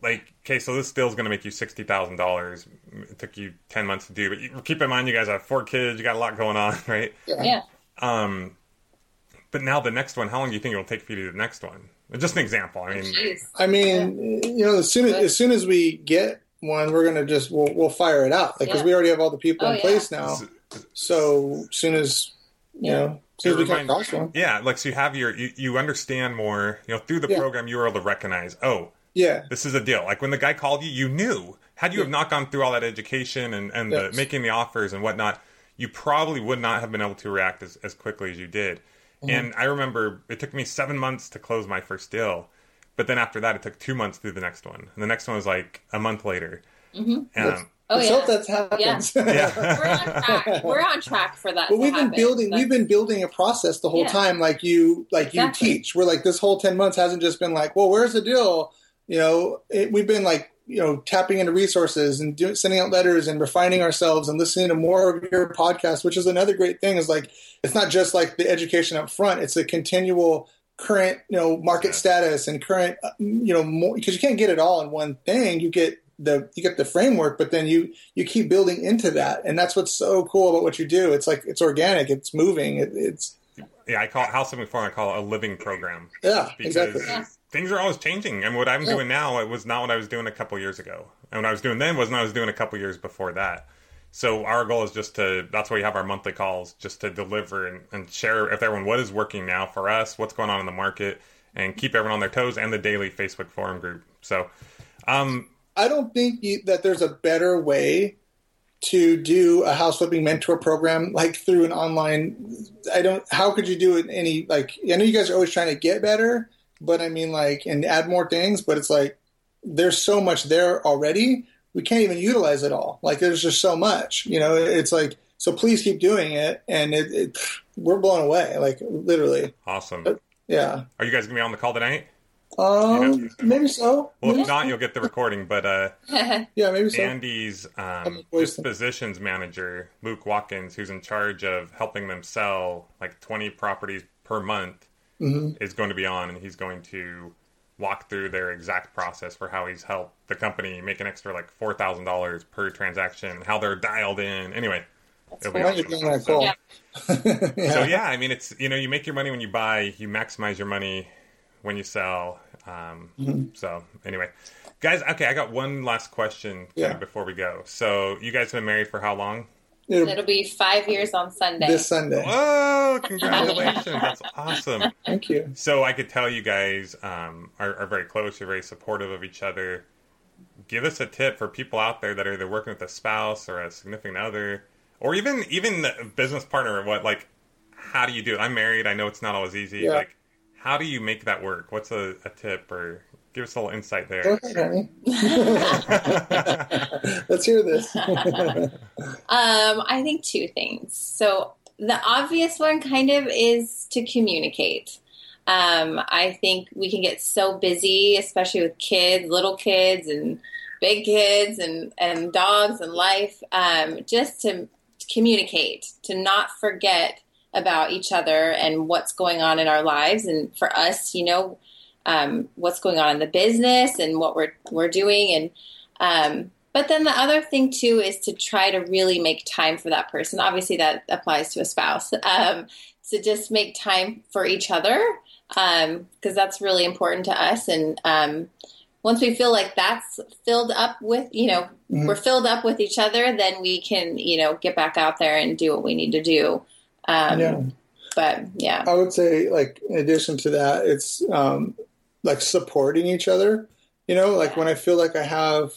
like, okay, so this deal is going to make you sixty thousand dollars. It took you ten months to do, but you, keep in mind you guys have four kids. You got a lot going on, right? Yeah. Um, but now the next one, how long do you think it will take for you to do the next one? Just an example. I mean, Jeez. I mean, you know, as soon as, as soon as we get one, we're gonna just we'll, we'll fire it out, like because Yeah. we already have all the people Oh, in yeah. place now. So soon as you Yeah. know, as soon as we come remind- across one, yeah, like so you have your you, you understand more. You know, through the Yeah. program, you were able to recognize, oh, yeah, this is a deal. Like when the guy called you, you knew. Had you have not gone through all that education and, and the, making the offers and whatnot, you probably would not have been able to react as, as quickly as you did. Mm-hmm. And I remember it took me seven months to close my first deal. But then after that, it took two months to do the next one. And the next one was like a month later. Um, Oh, let's yeah. hope that happens. yeah. We're on track. We're on track for that. But to we've been happen. building But- we've been building a process the whole Yeah. time like you like Exactly. you teach we're like this whole 10 months hasn't just been like well where's the deal you know it, we've been like you know tapping into resources and do, sending out letters and refining ourselves and listening to more of your podcast which is another great thing is like it's not just like the education up front it's a continual current you know market status and current uh, you know more because you can't get it all in one thing you get the you get the framework but then you you keep building into that and that's what's so cool about what you do it's like it's organic it's moving it, it's yeah, I call it House Living Forum, I call it a living program. yeah because exactly things are always changing. And what I'm Yeah. doing now, it was not what I was doing a couple years ago. And what I was doing then wasn't what I was doing a couple years before that. So our goal is just to, that's why we have our monthly calls, just to deliver and, and share with everyone what is working now for us, what's going on in the market, and keep everyone on their toes and the daily Facebook forum group. So, um, i don't think you, that there's a better way to do a house flipping mentor program like through an online i don't how could you do it any like i know you guys are always trying to get better but i mean like and add more things but it's like there's so much there already we can't even utilize it all like there's just so much you know it's like so please keep doing it and it, it we're blown away like literally awesome. yeah Are you guys going to be on the call tonight? um maybe so Well, maybe if not, you'll get the recording. But uh, yeah maybe so Andy's um, voice dispositions manager, Luke Watkins, who's in charge of helping them sell like 20 properties per month, Mm-hmm. is going to be on, and he's going to walk through their exact process for how he's helped the company make an extra like four thousand dollars per transaction, how they're dialed in. Anyway, it'll be Why don't you awesome. So- call? Yeah. so yeah, I mean, it's you know, you make your money when you buy, you maximize your money when you sell. Um, Mm-hmm. So anyway, guys, okay, I got one last question Yeah. before we go. So you guys have been married for how long? It'll- It'll be five years on Sunday. this Sunday. Whoa! Congratulations, that's awesome. Thank you. So I could tell you guys um, are, are very close. You're very supportive of each other. Give us a tip for people out there that are either working with a spouse or a significant other, or even even a business partner. What like, how do you do it? I'm married. I know it's not always easy. Yeah. Like, how do you make that work? What's a, a tip or give us a little insight there? ahead, honey. Let's hear this. Um, I think two things. So the obvious one kind of is to communicate. Um, I think we can get so busy, especially with kids, little kids and big kids and, and dogs and life, um, just to communicate, to not forget about each other and what's going on in our lives. And for us, you know, um, what's going on in the business and what we're, we're doing. And Um, but then the other thing too is to try to really make time for that person. Obviously, that applies to a spouse. Um, to just make time for each other because um, that's really important to us. And um, once we feel like that's filled up with, you know, mm-hmm. we're filled up with each other, then we can, you know, get back out there and do what we need to do. Um, yeah. But yeah, I would say, like, in addition to that, it's um, like supporting each other. You know, like when I feel like I have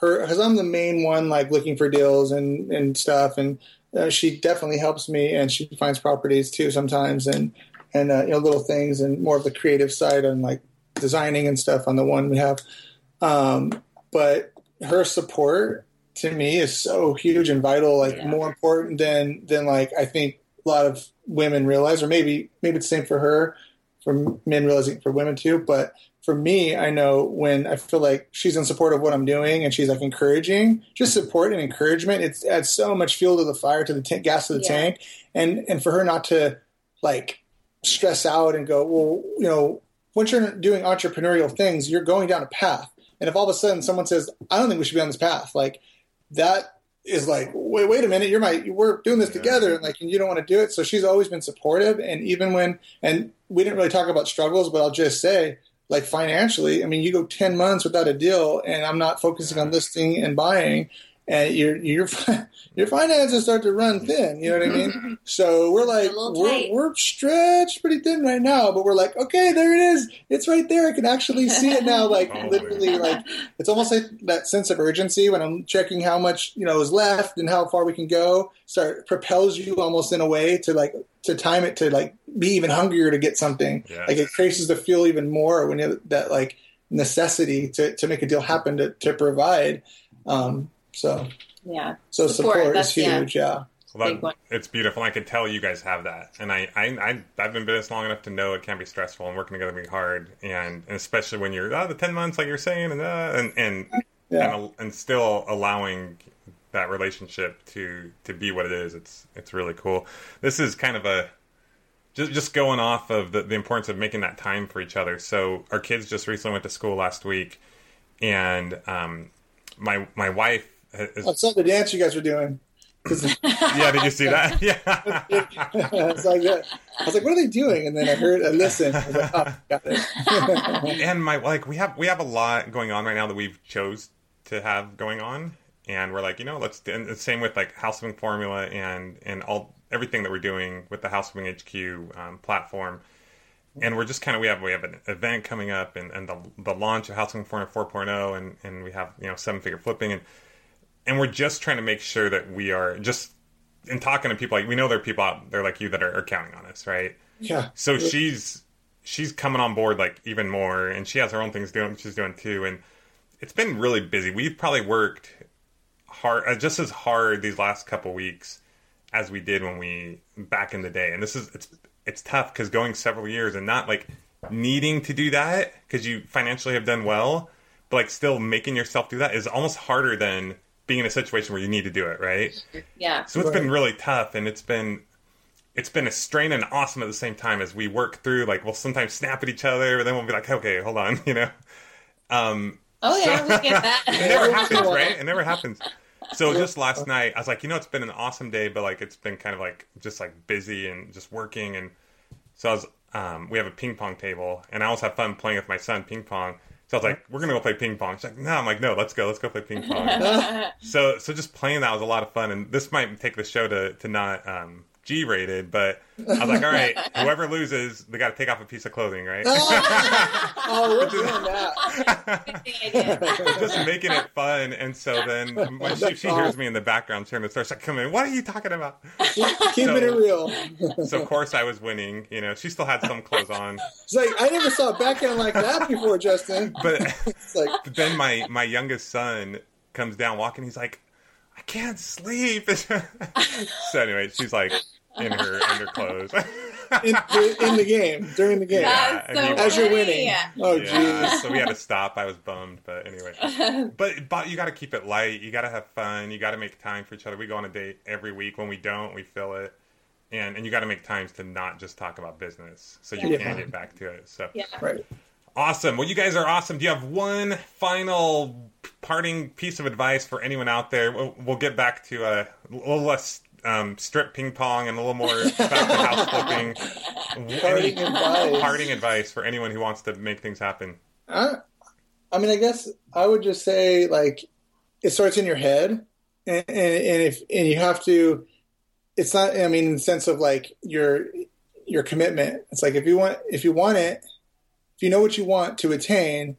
her, because I'm the main one, like looking for deals and and stuff, and uh, she definitely helps me, and she finds properties too sometimes, and and uh, you know little things, and more of the creative side and like designing and stuff on the one we have. Um, but her support to me is so huge and vital, like yeah. more important than than like I think a lot of women realize, or maybe maybe it's the same for her, for men realizing for women too. But for me, I know when I feel like she's in support of what I'm doing and she's like encouraging, just support and encouragement. It adds so much fuel to the fire, to the t- gas to the yeah. tank, and and for her not to like stress out and go, well, you know, once you're doing entrepreneurial things, you're going down a path, and if all of a sudden someone says, I don't think we should be on this path, like that is like, wait, wait a minute, you're my, we're doing this together, and like, and you don't want to do it. So she's always been supportive, and even when, and we didn't really talk about struggles, but I'll just say like financially, I mean, you go 10 months without a deal and I'm not focusing on listing and buying and your your your finances start to run thin. You know what I mean? So we're like we're, we're stretched pretty thin right now, but we're like, okay, there it is. It's right there. I can actually see it now. Like oh, literally, like it's almost like that sense of urgency when I'm checking how much you know is left and how far we can go. Start propels you almost in a way to like to time it to like be even hungrier to get something. Yes. Like it increases the fuel even more when you that like necessity to to make a deal happen to to provide. Um, so yeah, so support, support is huge. Yeah. Well, that, it's beautiful. I can tell you guys have that, and I, I, I, have been in business long enough to know it can be stressful and working together can be hard, and, and especially when you're oh, the ten months, like you're saying, and uh, and and, yeah. and and still allowing that relationship to to be what it is. It's it's really cool. This is kind of a just just going off of the, the importance of making that time for each other. So our kids just recently went to school last week, and um, my my wife I saw the dance you guys were doing. yeah, did you see that? Yeah. it's like. I was like, "What are they doing?" And then I heard, I listened. I was like, "Oh, got it." and my like, we have we have a lot going on right now that we've chose to have going on, and we're like, you know, let's. And the same with like Houseflipping Formula and and all everything that we're doing with the Houseflipping HQ um, platform. And we're just kind of we have we have an event coming up and, and the the launch of Houseflipping Formula 4.0 and and we have you know seven figure flipping and and we're just trying to make sure that we are just in talking to people like we know there are people out there like you that are, are counting on us, right? Yeah. So she's she's coming on board like even more, and she has her own things doing she's doing too, and it's been really busy. We've probably worked hard, uh, just as hard these last couple weeks as we did when we back in the day, and this is it's it's tough because going several years and not like needing to do that because you financially have done well, but like still making yourself do that is almost harder than being in a situation where you need to do it, right? Yeah. So it's right. been really tough, and it's been it's been a strain and awesome at the same time as we work through. Like we'll sometimes snap at each other, but then we'll be like, okay, hold on, you know. Um, oh yeah, so, we get that. it never happens, right? It never happens. So just last night, I was like, you know, it's been an awesome day, but like it's been kind of like just like busy and just working, and so I was. Um, we have a ping pong table, and I always have fun playing with my son ping pong. So I was like, "We're gonna go play ping pong." She's like, "No." I'm like, "No, let's go. Let's go play ping pong." so, so just playing that was a lot of fun, and this might take the show to to not um, G rated, but I was like, all right, whoever loses, they got to take off a piece of clothing, right? oh, we're doing that. just making it fun. And so then when she, she hears me in the background, she's starts like, come in, what are you talking about? Keep, keep so, it real. so, of course, I was winning. You know, she still had some clothes on. It's like, I never saw a backhand like that before, Justin. But, like... but then my, my youngest son comes down walking. He's like, I can't sleep. so anyway, she's like, in her underclothes. in, in, the game during the game, yeah, so as you're winning. Oh, jeez. Yeah, so we had to stop. I was bummed, but anyway. But but you got to keep it light. You got to have fun. You got to make time for each other. We go on a date every week. When we don't, we fill it. And, and you got to make times to not just talk about business, so you yeah. can get back to it. So yeah. right. Awesome. Well, you guys are awesome. Do you have one final parting piece of advice for anyone out there? We'll, we'll get back to uh, a little less um, strip ping pong and a little more house flipping. Parting advice. parting advice for anyone who wants to make things happen. I, I mean, I guess I would just say like it starts in your head, and, and, and if and you have to, it's not. I mean, in the sense of like your your commitment. It's like if you want if you want it, if you know what you want to attain,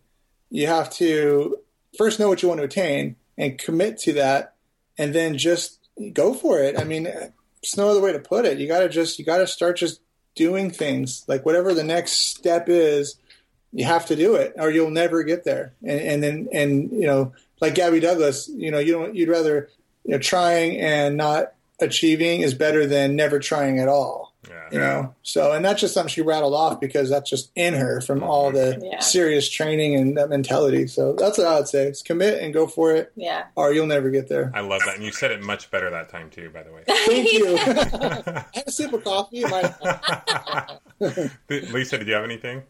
you have to first know what you want to attain and commit to that, and then just go for it. I mean, there's no other way to put it. You got to just you got to start just doing things like whatever the next step is you have to do it or you'll never get there and, and then and you know like gabby douglas you know you don't you'd rather you know trying and not achieving is better than never trying at all Yeah. you know so and that's just something she rattled off because that's just in her from all mm-hmm. the Yeah. serious training and that mentality so that's what i would say is commit and go for it Yeah. or you'll never get there I love that. And you said it much better that time, too, by the way. thank you I have a sip of coffee it Lisa, did you have anything?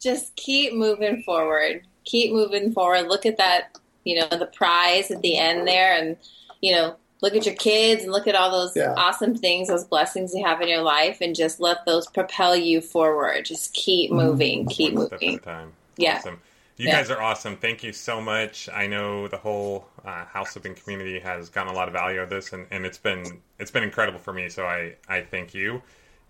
just keep moving forward. Keep moving forward. Look at that, you know, the prize at the end there, and you know, look at your kids and look at all those Yeah. awesome things, those blessings you have in your life, and just let those propel you forward. Just keep Mm-hmm. moving. Keep One step at a moving. time. Yeah. Awesome. You Yeah. guys are awesome. Thank you so much. I know the whole uh, house flipping community has gotten a lot of value out of this, and, and it's been it's been incredible for me. So I I thank you,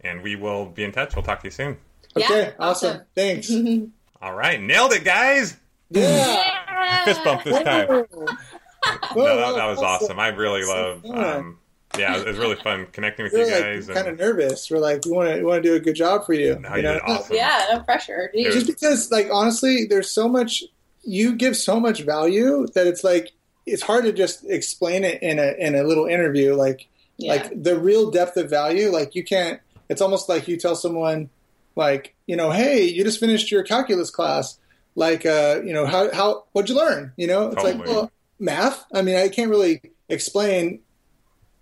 and we will be in touch. We'll talk to you soon. Yeah, okay awesome, awesome. thanks All right, nailed it, guys. yeah Fist bump this time. Whoa, No, that, that was awesome. I really love. Um, yeah, it was really fun connecting with We're you like guys. kind of nervous. We're like, we want to want to do a good job for you. No, you did awesome. Yeah, no pressure. Geez. Just because, like, honestly, there's so much. You give so much value that it's like it's hard to just explain it in a in a little interview. Like, Yeah. like the real depth of value. Like, you can't. It's almost like you tell someone, like, you know, hey, you just finished your calculus class. Like, uh, you know, how how what'd you learn? You know, it's like, well, math. I mean, I can't really explain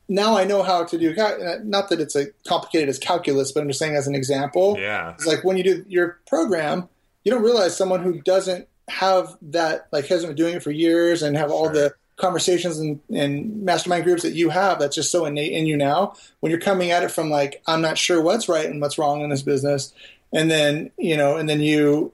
now I know how to do. cal- uh, Not that it's a complicated as calculus, but I'm just saying as an example. yeah, It's like when you do your program, you don't realize someone who doesn't have that, like hasn't been doing it for years and have all Sure. the conversations and, and mastermind groups that you have that's just so innate in you now. When you're coming at it from like, I'm not sure what's right and what's wrong in this business, and then you know, and then you,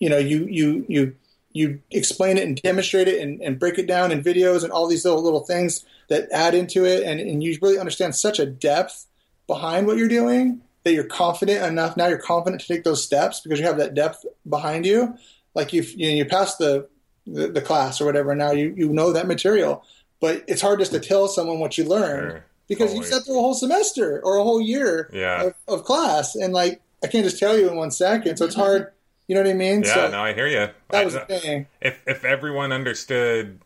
you know, you you you you explain it and demonstrate it and, and break it down in videos and all these little little things that add into it, and, and you really understand such a depth behind what you're doing that you're confident enough now you're confident to take those steps because you have that depth behind you like you've you, know, you passed the, the the class or whatever now you you know that material but it's hard just to tell someone what you learned Sure. because you Totally. sat through a whole semester or a whole year Yeah. of, of class and like i can't just tell you in one second so it's mm-hmm. hard you know what i mean yeah. so no, I hear you. that was the uh, thing if if everyone understood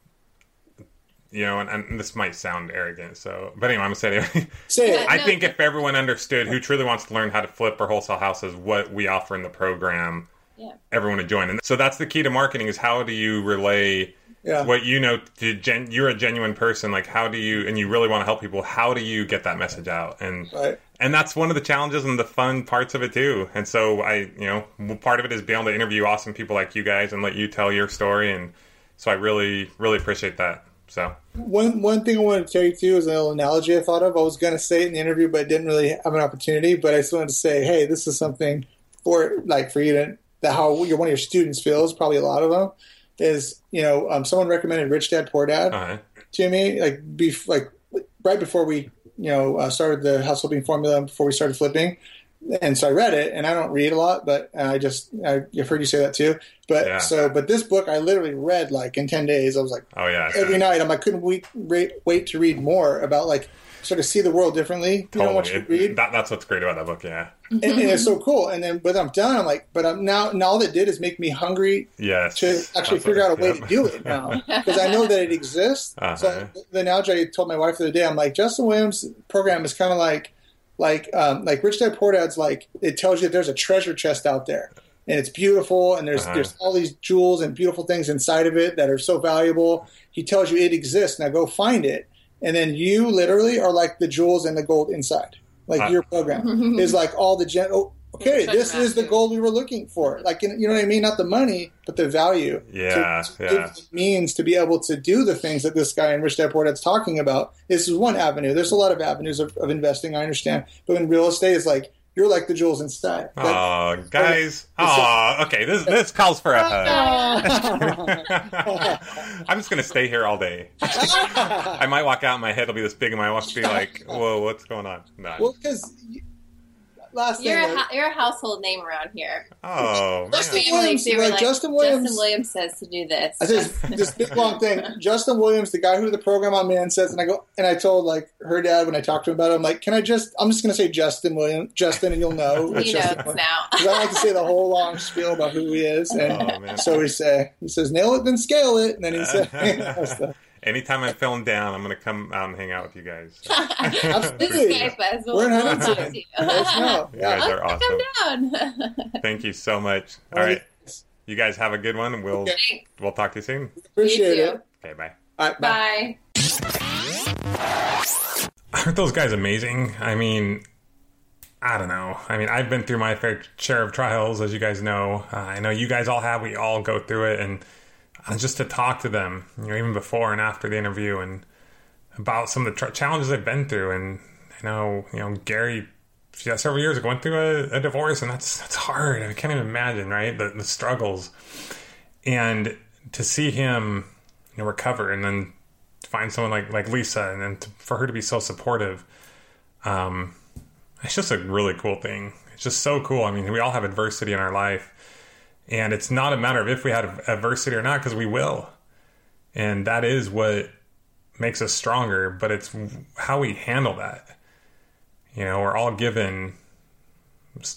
you know and, and this might sound arrogant so but anyway i'm gonna say it anyway. say it i No. think if everyone understood who truly wants to learn how to flip or wholesale houses what we offer in the program Yeah. everyone would join and so that's the key to marketing is how do you relay yeah what you know to gen- you're a genuine person like how do you and you really want to help people how do you get that message out and right and that's one of the challenges and the fun parts of it too. And so I, you know, part of it is being able to interview awesome people like you guys and let you tell your story. And so I really, really appreciate that. So One one thing I wanted to tell you too is an little analogy I thought of. I was going to say it in the interview, but I didn't really have an opportunity. But I just wanted to say, hey, this is something for like for you to that how your one of your students feels. Probably a lot of them is you know um, someone recommended Rich Dad Poor Dad uh, to me like bef- like right before we you know uh, started the house flipping formula before we started flipping. And so I read it, and I don't read a lot, but I just I, I've heard you say that too. But Yeah. so, but this book I literally read like in ten days. I was like, oh yeah, every night. I'm like, couldn't wait, wait, wait to read more about like sort of see the world differently. You know what you totally. read, that, that's what's great about that book. Yeah. and, and it's so cool. And then, but I'm done. I'm like, but I'm now. Now all that did is make me hungry Yes. to actually figure out a way to do it now because I know that it exists. Uh-huh. So the analogy I told my wife the other day, I'm like, Justin Williams' program is kind of like, like, um, like Rich Dad Poor Dad's. Like, it tells you that there's a treasure chest out there. And it's beautiful, and there's Uh-huh. there's all these jewels and beautiful things inside of it that are so valuable. He tells you it exists. Now go find it, and then you literally are like the jewels and the gold inside. Like Uh. your program is like all the gen- oh, okay, this is the massive- goal we were looking for. Like, you know what I mean? Not the money, but the value. Yeah, to, to yeah. give means to be able to do the things that this guy in Rich Dad Poor Dad's talking about. This is one avenue. There's a lot of avenues of, of investing, I understand. But in real estate, it's like, you're like the jewels inside. That- Oh, guys. Oh, okay. This this calls for a hug. I'm just gonna stay here all day. I might walk out, and my head will be this big, and my wife will be like, "Whoa, what's going on?" No. well, because last You're thing. a, like- you're a household name around here. oh, Justin man. Williams, they were like, like, Justin Williams- Justin Williams says to do this. I said this big long thing. Justin Williams, the guy who the program on man says, and I go and I told like her dad when I talked to him about it, I'm like, can I just? I'm just going to say Justin Williams, Justin, and you'll know. it's he Justin knows Williams. now. 'Cause I like to say the whole long spiel about who he is, and Oh, man. so we say he says nail it then scale it, and then he said Anytime I'm feeling down, I'm gonna come out and hang out with you guys. absolutely. Skype us. We'll, We're in we'll Huntington. you. Let. You guys are awesome. Come down. Thank you so much. All right, you guys have a good one, and we'll Okay. we'll talk to you soon. Appreciate You it. Okay, bye. All right, bye. Bye. Aren't those guys amazing? I mean, I don't know. I mean, I've been through my fair share of trials, as you guys know. Uh, I know you guys all have. We all go through it, and uh, just to talk to them, you know, even before and after the interview, and about some of the tr- challenges they've been through. And I know, you know, Gary, yeah, several years ago went through a, a divorce, and that's that's hard. I can't even imagine, right? The the struggles, and to see him, you know, recover, and then find someone like like Lisa, and then to, for her to be so supportive, um, it's just a really cool thing. It's just so cool. I mean, we all have adversity in our life, and it's not a matter of if we had adversity or not, because we will, and that is what makes us stronger. But it's how we handle that. You know, we're all given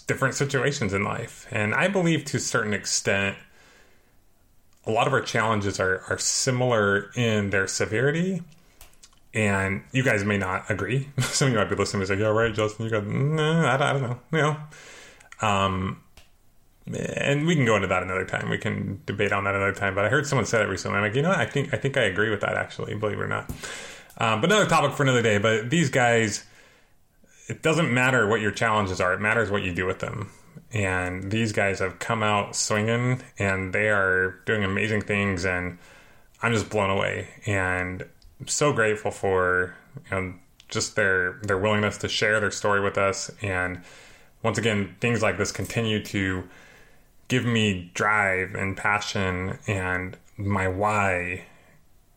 different situations in life, and I believe to a certain extent a lot of our challenges are, are similar in their severity. And you guys may not agree. Some of you might be listening and say, "Yeah, right, Justin." You go, "No, I, I don't know." You know, um, and we can go into that another time. We can debate on that another time. But I heard someone say that recently. I'm like, you know, what? I think I think I agree with that. Actually, believe it or not. Um, but another topic for another day. But these guys, it doesn't matter what your challenges are. It matters what you do with them. And these guys have come out swinging, and they are doing amazing things. And I'm just blown away, and I'm so grateful for you know just their their willingness to share their story with us. And once again, things like this continue to give me drive and passion and my why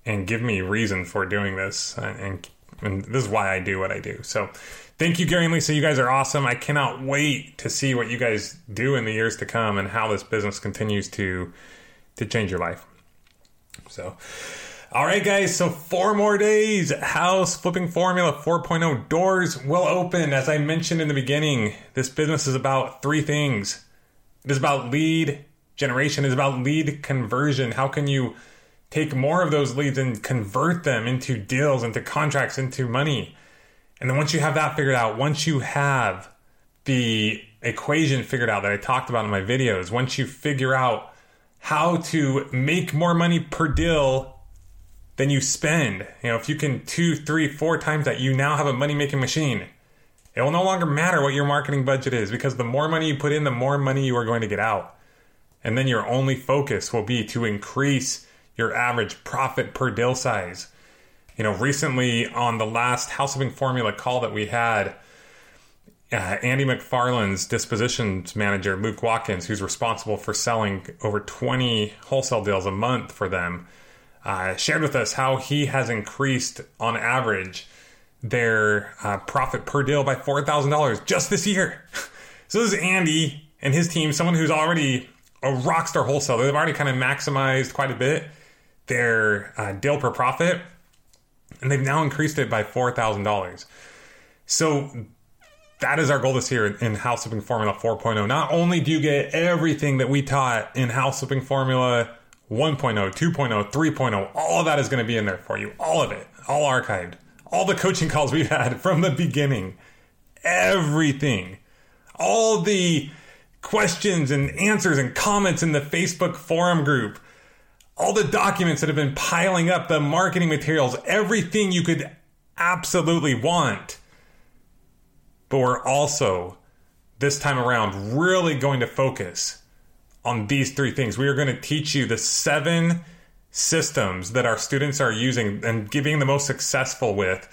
and give me reason for doing this uh, and, and this is why I do what I do. So thank you Gary and Lisa, you guys are awesome. I cannot wait to see what you guys do in the years to come and how this business continues to to change your life. So all right, guys. So four more days. House flipping formula 4.0 doors will open. As I mentioned in the beginning, this business is about three things. It is about lead generation. It is about lead conversion. How can you take more of those leads and convert them into deals, into contracts, into money? And then once you have that figured out, once you have the equation figured out that I talked about in my videos, once you figure out how to make more money per deal than you spend, you know, if you can two, three, four times that, you now have a money making machine. It will no longer matter what your marketing budget is because the more money you put in, the more money you are going to get out. And then your only focus will be to increase your average profit per deal size. You know, recently on the last house formula call that we had, uh, Andy McFarland's dispositions manager, Luke Watkins, who's responsible for selling over 20 wholesale deals a month for them, uh, shared with us how he has increased on average their uh, profit per deal by $4,000 just this year. so this is Andy and his team, someone who's already a rockstar wholesaler. They've already kind of maximized quite a bit their uh, deal per profit, and they've now increased it by $4,000. So that is our goal this year in House Flipping Formula 4.0. Not only do you get everything that we taught in House Flipping Formula 1.0, 2.0, 3.0, all of that is going to be in there for you. All of it, all archived. All the coaching calls we've had from the beginning, everything, all the questions and answers and comments in the Facebook forum group, all the documents that have been piling up, the marketing materials, everything you could absolutely want. But we're also this time around really going to focus on these three things. We are going to teach you the seven systems that our students are using and being the most successful with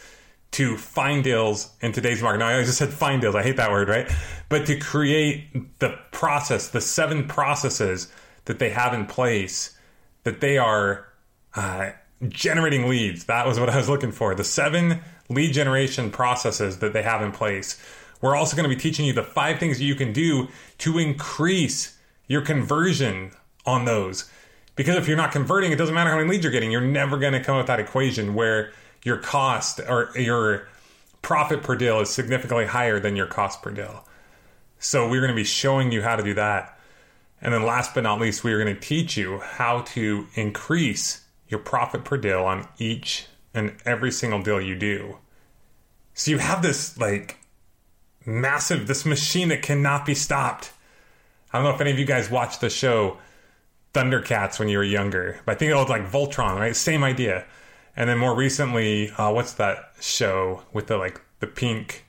to find deals in today's market. Now, I just said find deals. I hate that word, right? But to create the process, the seven processes that they have in place that they are uh, generating leads. That was what I was looking for. The seven lead generation processes that they have in place. We're also going to be teaching you the five things you can do to increase your conversion on those. Because if you're not converting, it doesn't matter how many leads you're getting. You're never going to come up with that equation where your cost or your profit per deal is significantly higher than your cost per deal. So we're going to be showing you how to do that. And then last but not least, we are going to teach you how to increase your profit per deal on each and every single deal you do. So you have this like massive, this machine that cannot be stopped. I don't know if any of you guys watch the show Thundercats when you were younger, but I think it was like Voltron, right? Same idea. And then more recently, uh, what's that show with the like the pink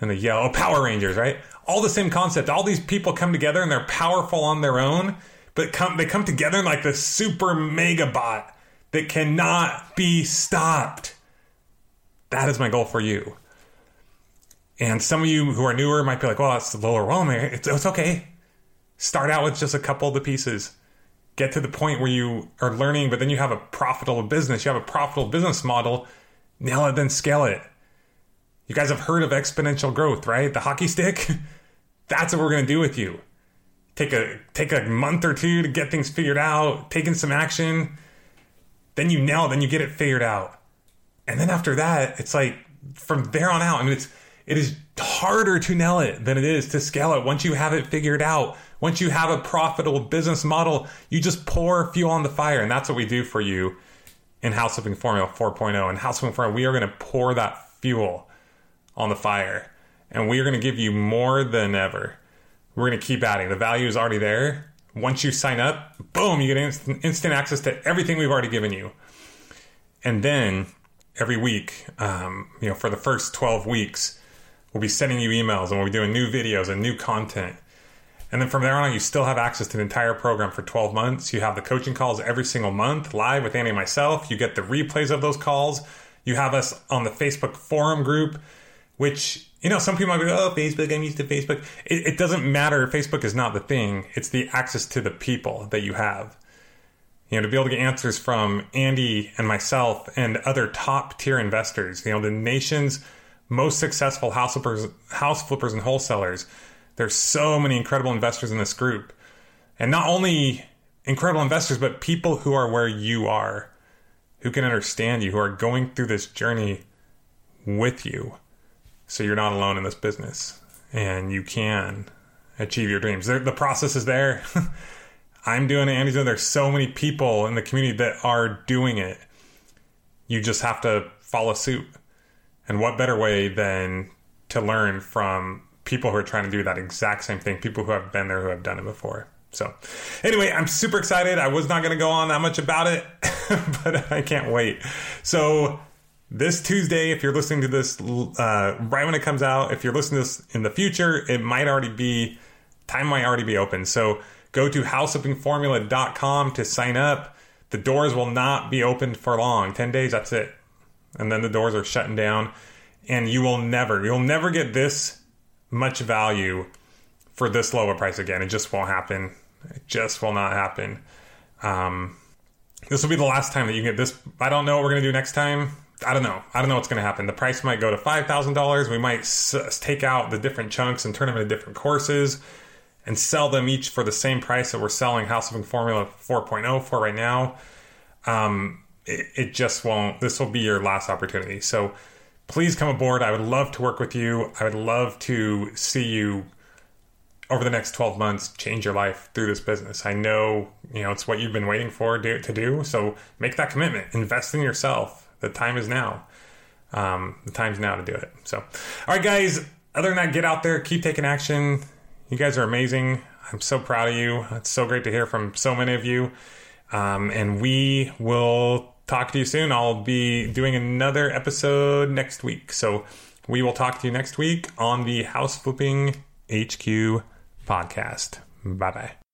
and the yellow Power Rangers, right? All the same concept. All these people come together and they're powerful on their own, but come they come together in like the super mega bot that cannot be stopped. That is my goal for you. And some of you who are newer might be like, well, it's overwhelming. It's, it's okay. Start out with just a couple of the pieces. Get to the point where you are learning, but then you have a profitable business. You have a profitable business model. Nail it, then scale it. You guys have heard of exponential growth, right? The hockey stick. That's what we're to do with you. Take a take a month or two to get things figured out, taking some action. Then you nail it, then you get it figured out. And then after that, it's like from there on out, I mean it's it is harder to nail it than it is to scale it. Once you have it figured out, once you have a profitable business model, you just pour fuel on the fire. And that's what we do for you in House Formula 4.0. In House Formula, we are going to pour that fuel on the fire. And we are going to give you more than ever. We're going to keep adding. The value is already there. Once you sign up, boom, you get instant, instant access to everything we've already given you. And then every week, um, you know, for the first 12 weeks, we'll be sending you emails and we'll be doing new videos and new content. And then from there on, you still have access to the entire program for 12 months. You have the coaching calls every single month live with Andy and myself. You get the replays of those calls. You have us on the Facebook forum group, which, you know, some people might be, oh, Facebook, I'm used to Facebook. It, it doesn't matter. Facebook is not the thing, it's the access to the people that you have. You know, to be able to get answers from Andy and myself and other top tier investors, you know, the nation's most successful house flippers, house flippers and wholesalers. There's so many incredible investors in this group. And not only incredible investors, but people who are where you are, who can understand you, who are going through this journey with you. So you're not alone in this business and you can achieve your dreams. The process is there. I'm doing it, Andy's doing it. There's so many people in the community that are doing it. You just have to follow suit. And what better way than to learn from people who are trying to do that exact same thing, people who have been there, who have done it before. So, anyway, I'm super excited. I was not going to go on that much about it, but I can't wait. So, this Tuesday, if you're listening to this uh, right when it comes out, if you're listening to this in the future, it might already be, time might already be open. So, go to houseflippingformula.com to sign up. The doors will not be open for long 10 days, that's it and then the doors are shutting down and you will never you'll never get this much value for this low a price again. It just won't happen. It just will not happen. Um, this will be the last time that you can get this. I don't know what we're going to do next time. I don't know. I don't know what's going to happen. The price might go to $5000 we might s- take out the different chunks and turn them into different courses and sell them each for the same price that we're selling house flipping formula 4.0 for right now. Um, it, it just won't. This will be your last opportunity. So please come aboard. I would love to work with you. I would love to see you over the next 12 months change your life through this business. I know, you know, it's what you've been waiting for to, to do. So make that commitment. Invest in yourself. The time is now. Um, the time's now to do it. So, all right, guys. Other than that, get out there, keep taking action. You guys are amazing. I'm so proud of you. It's so great to hear from so many of you. Um, and we will talk to you soon. I'll be doing another episode next week. So we will talk to you next week on the House Flipping HQ podcast. Bye bye.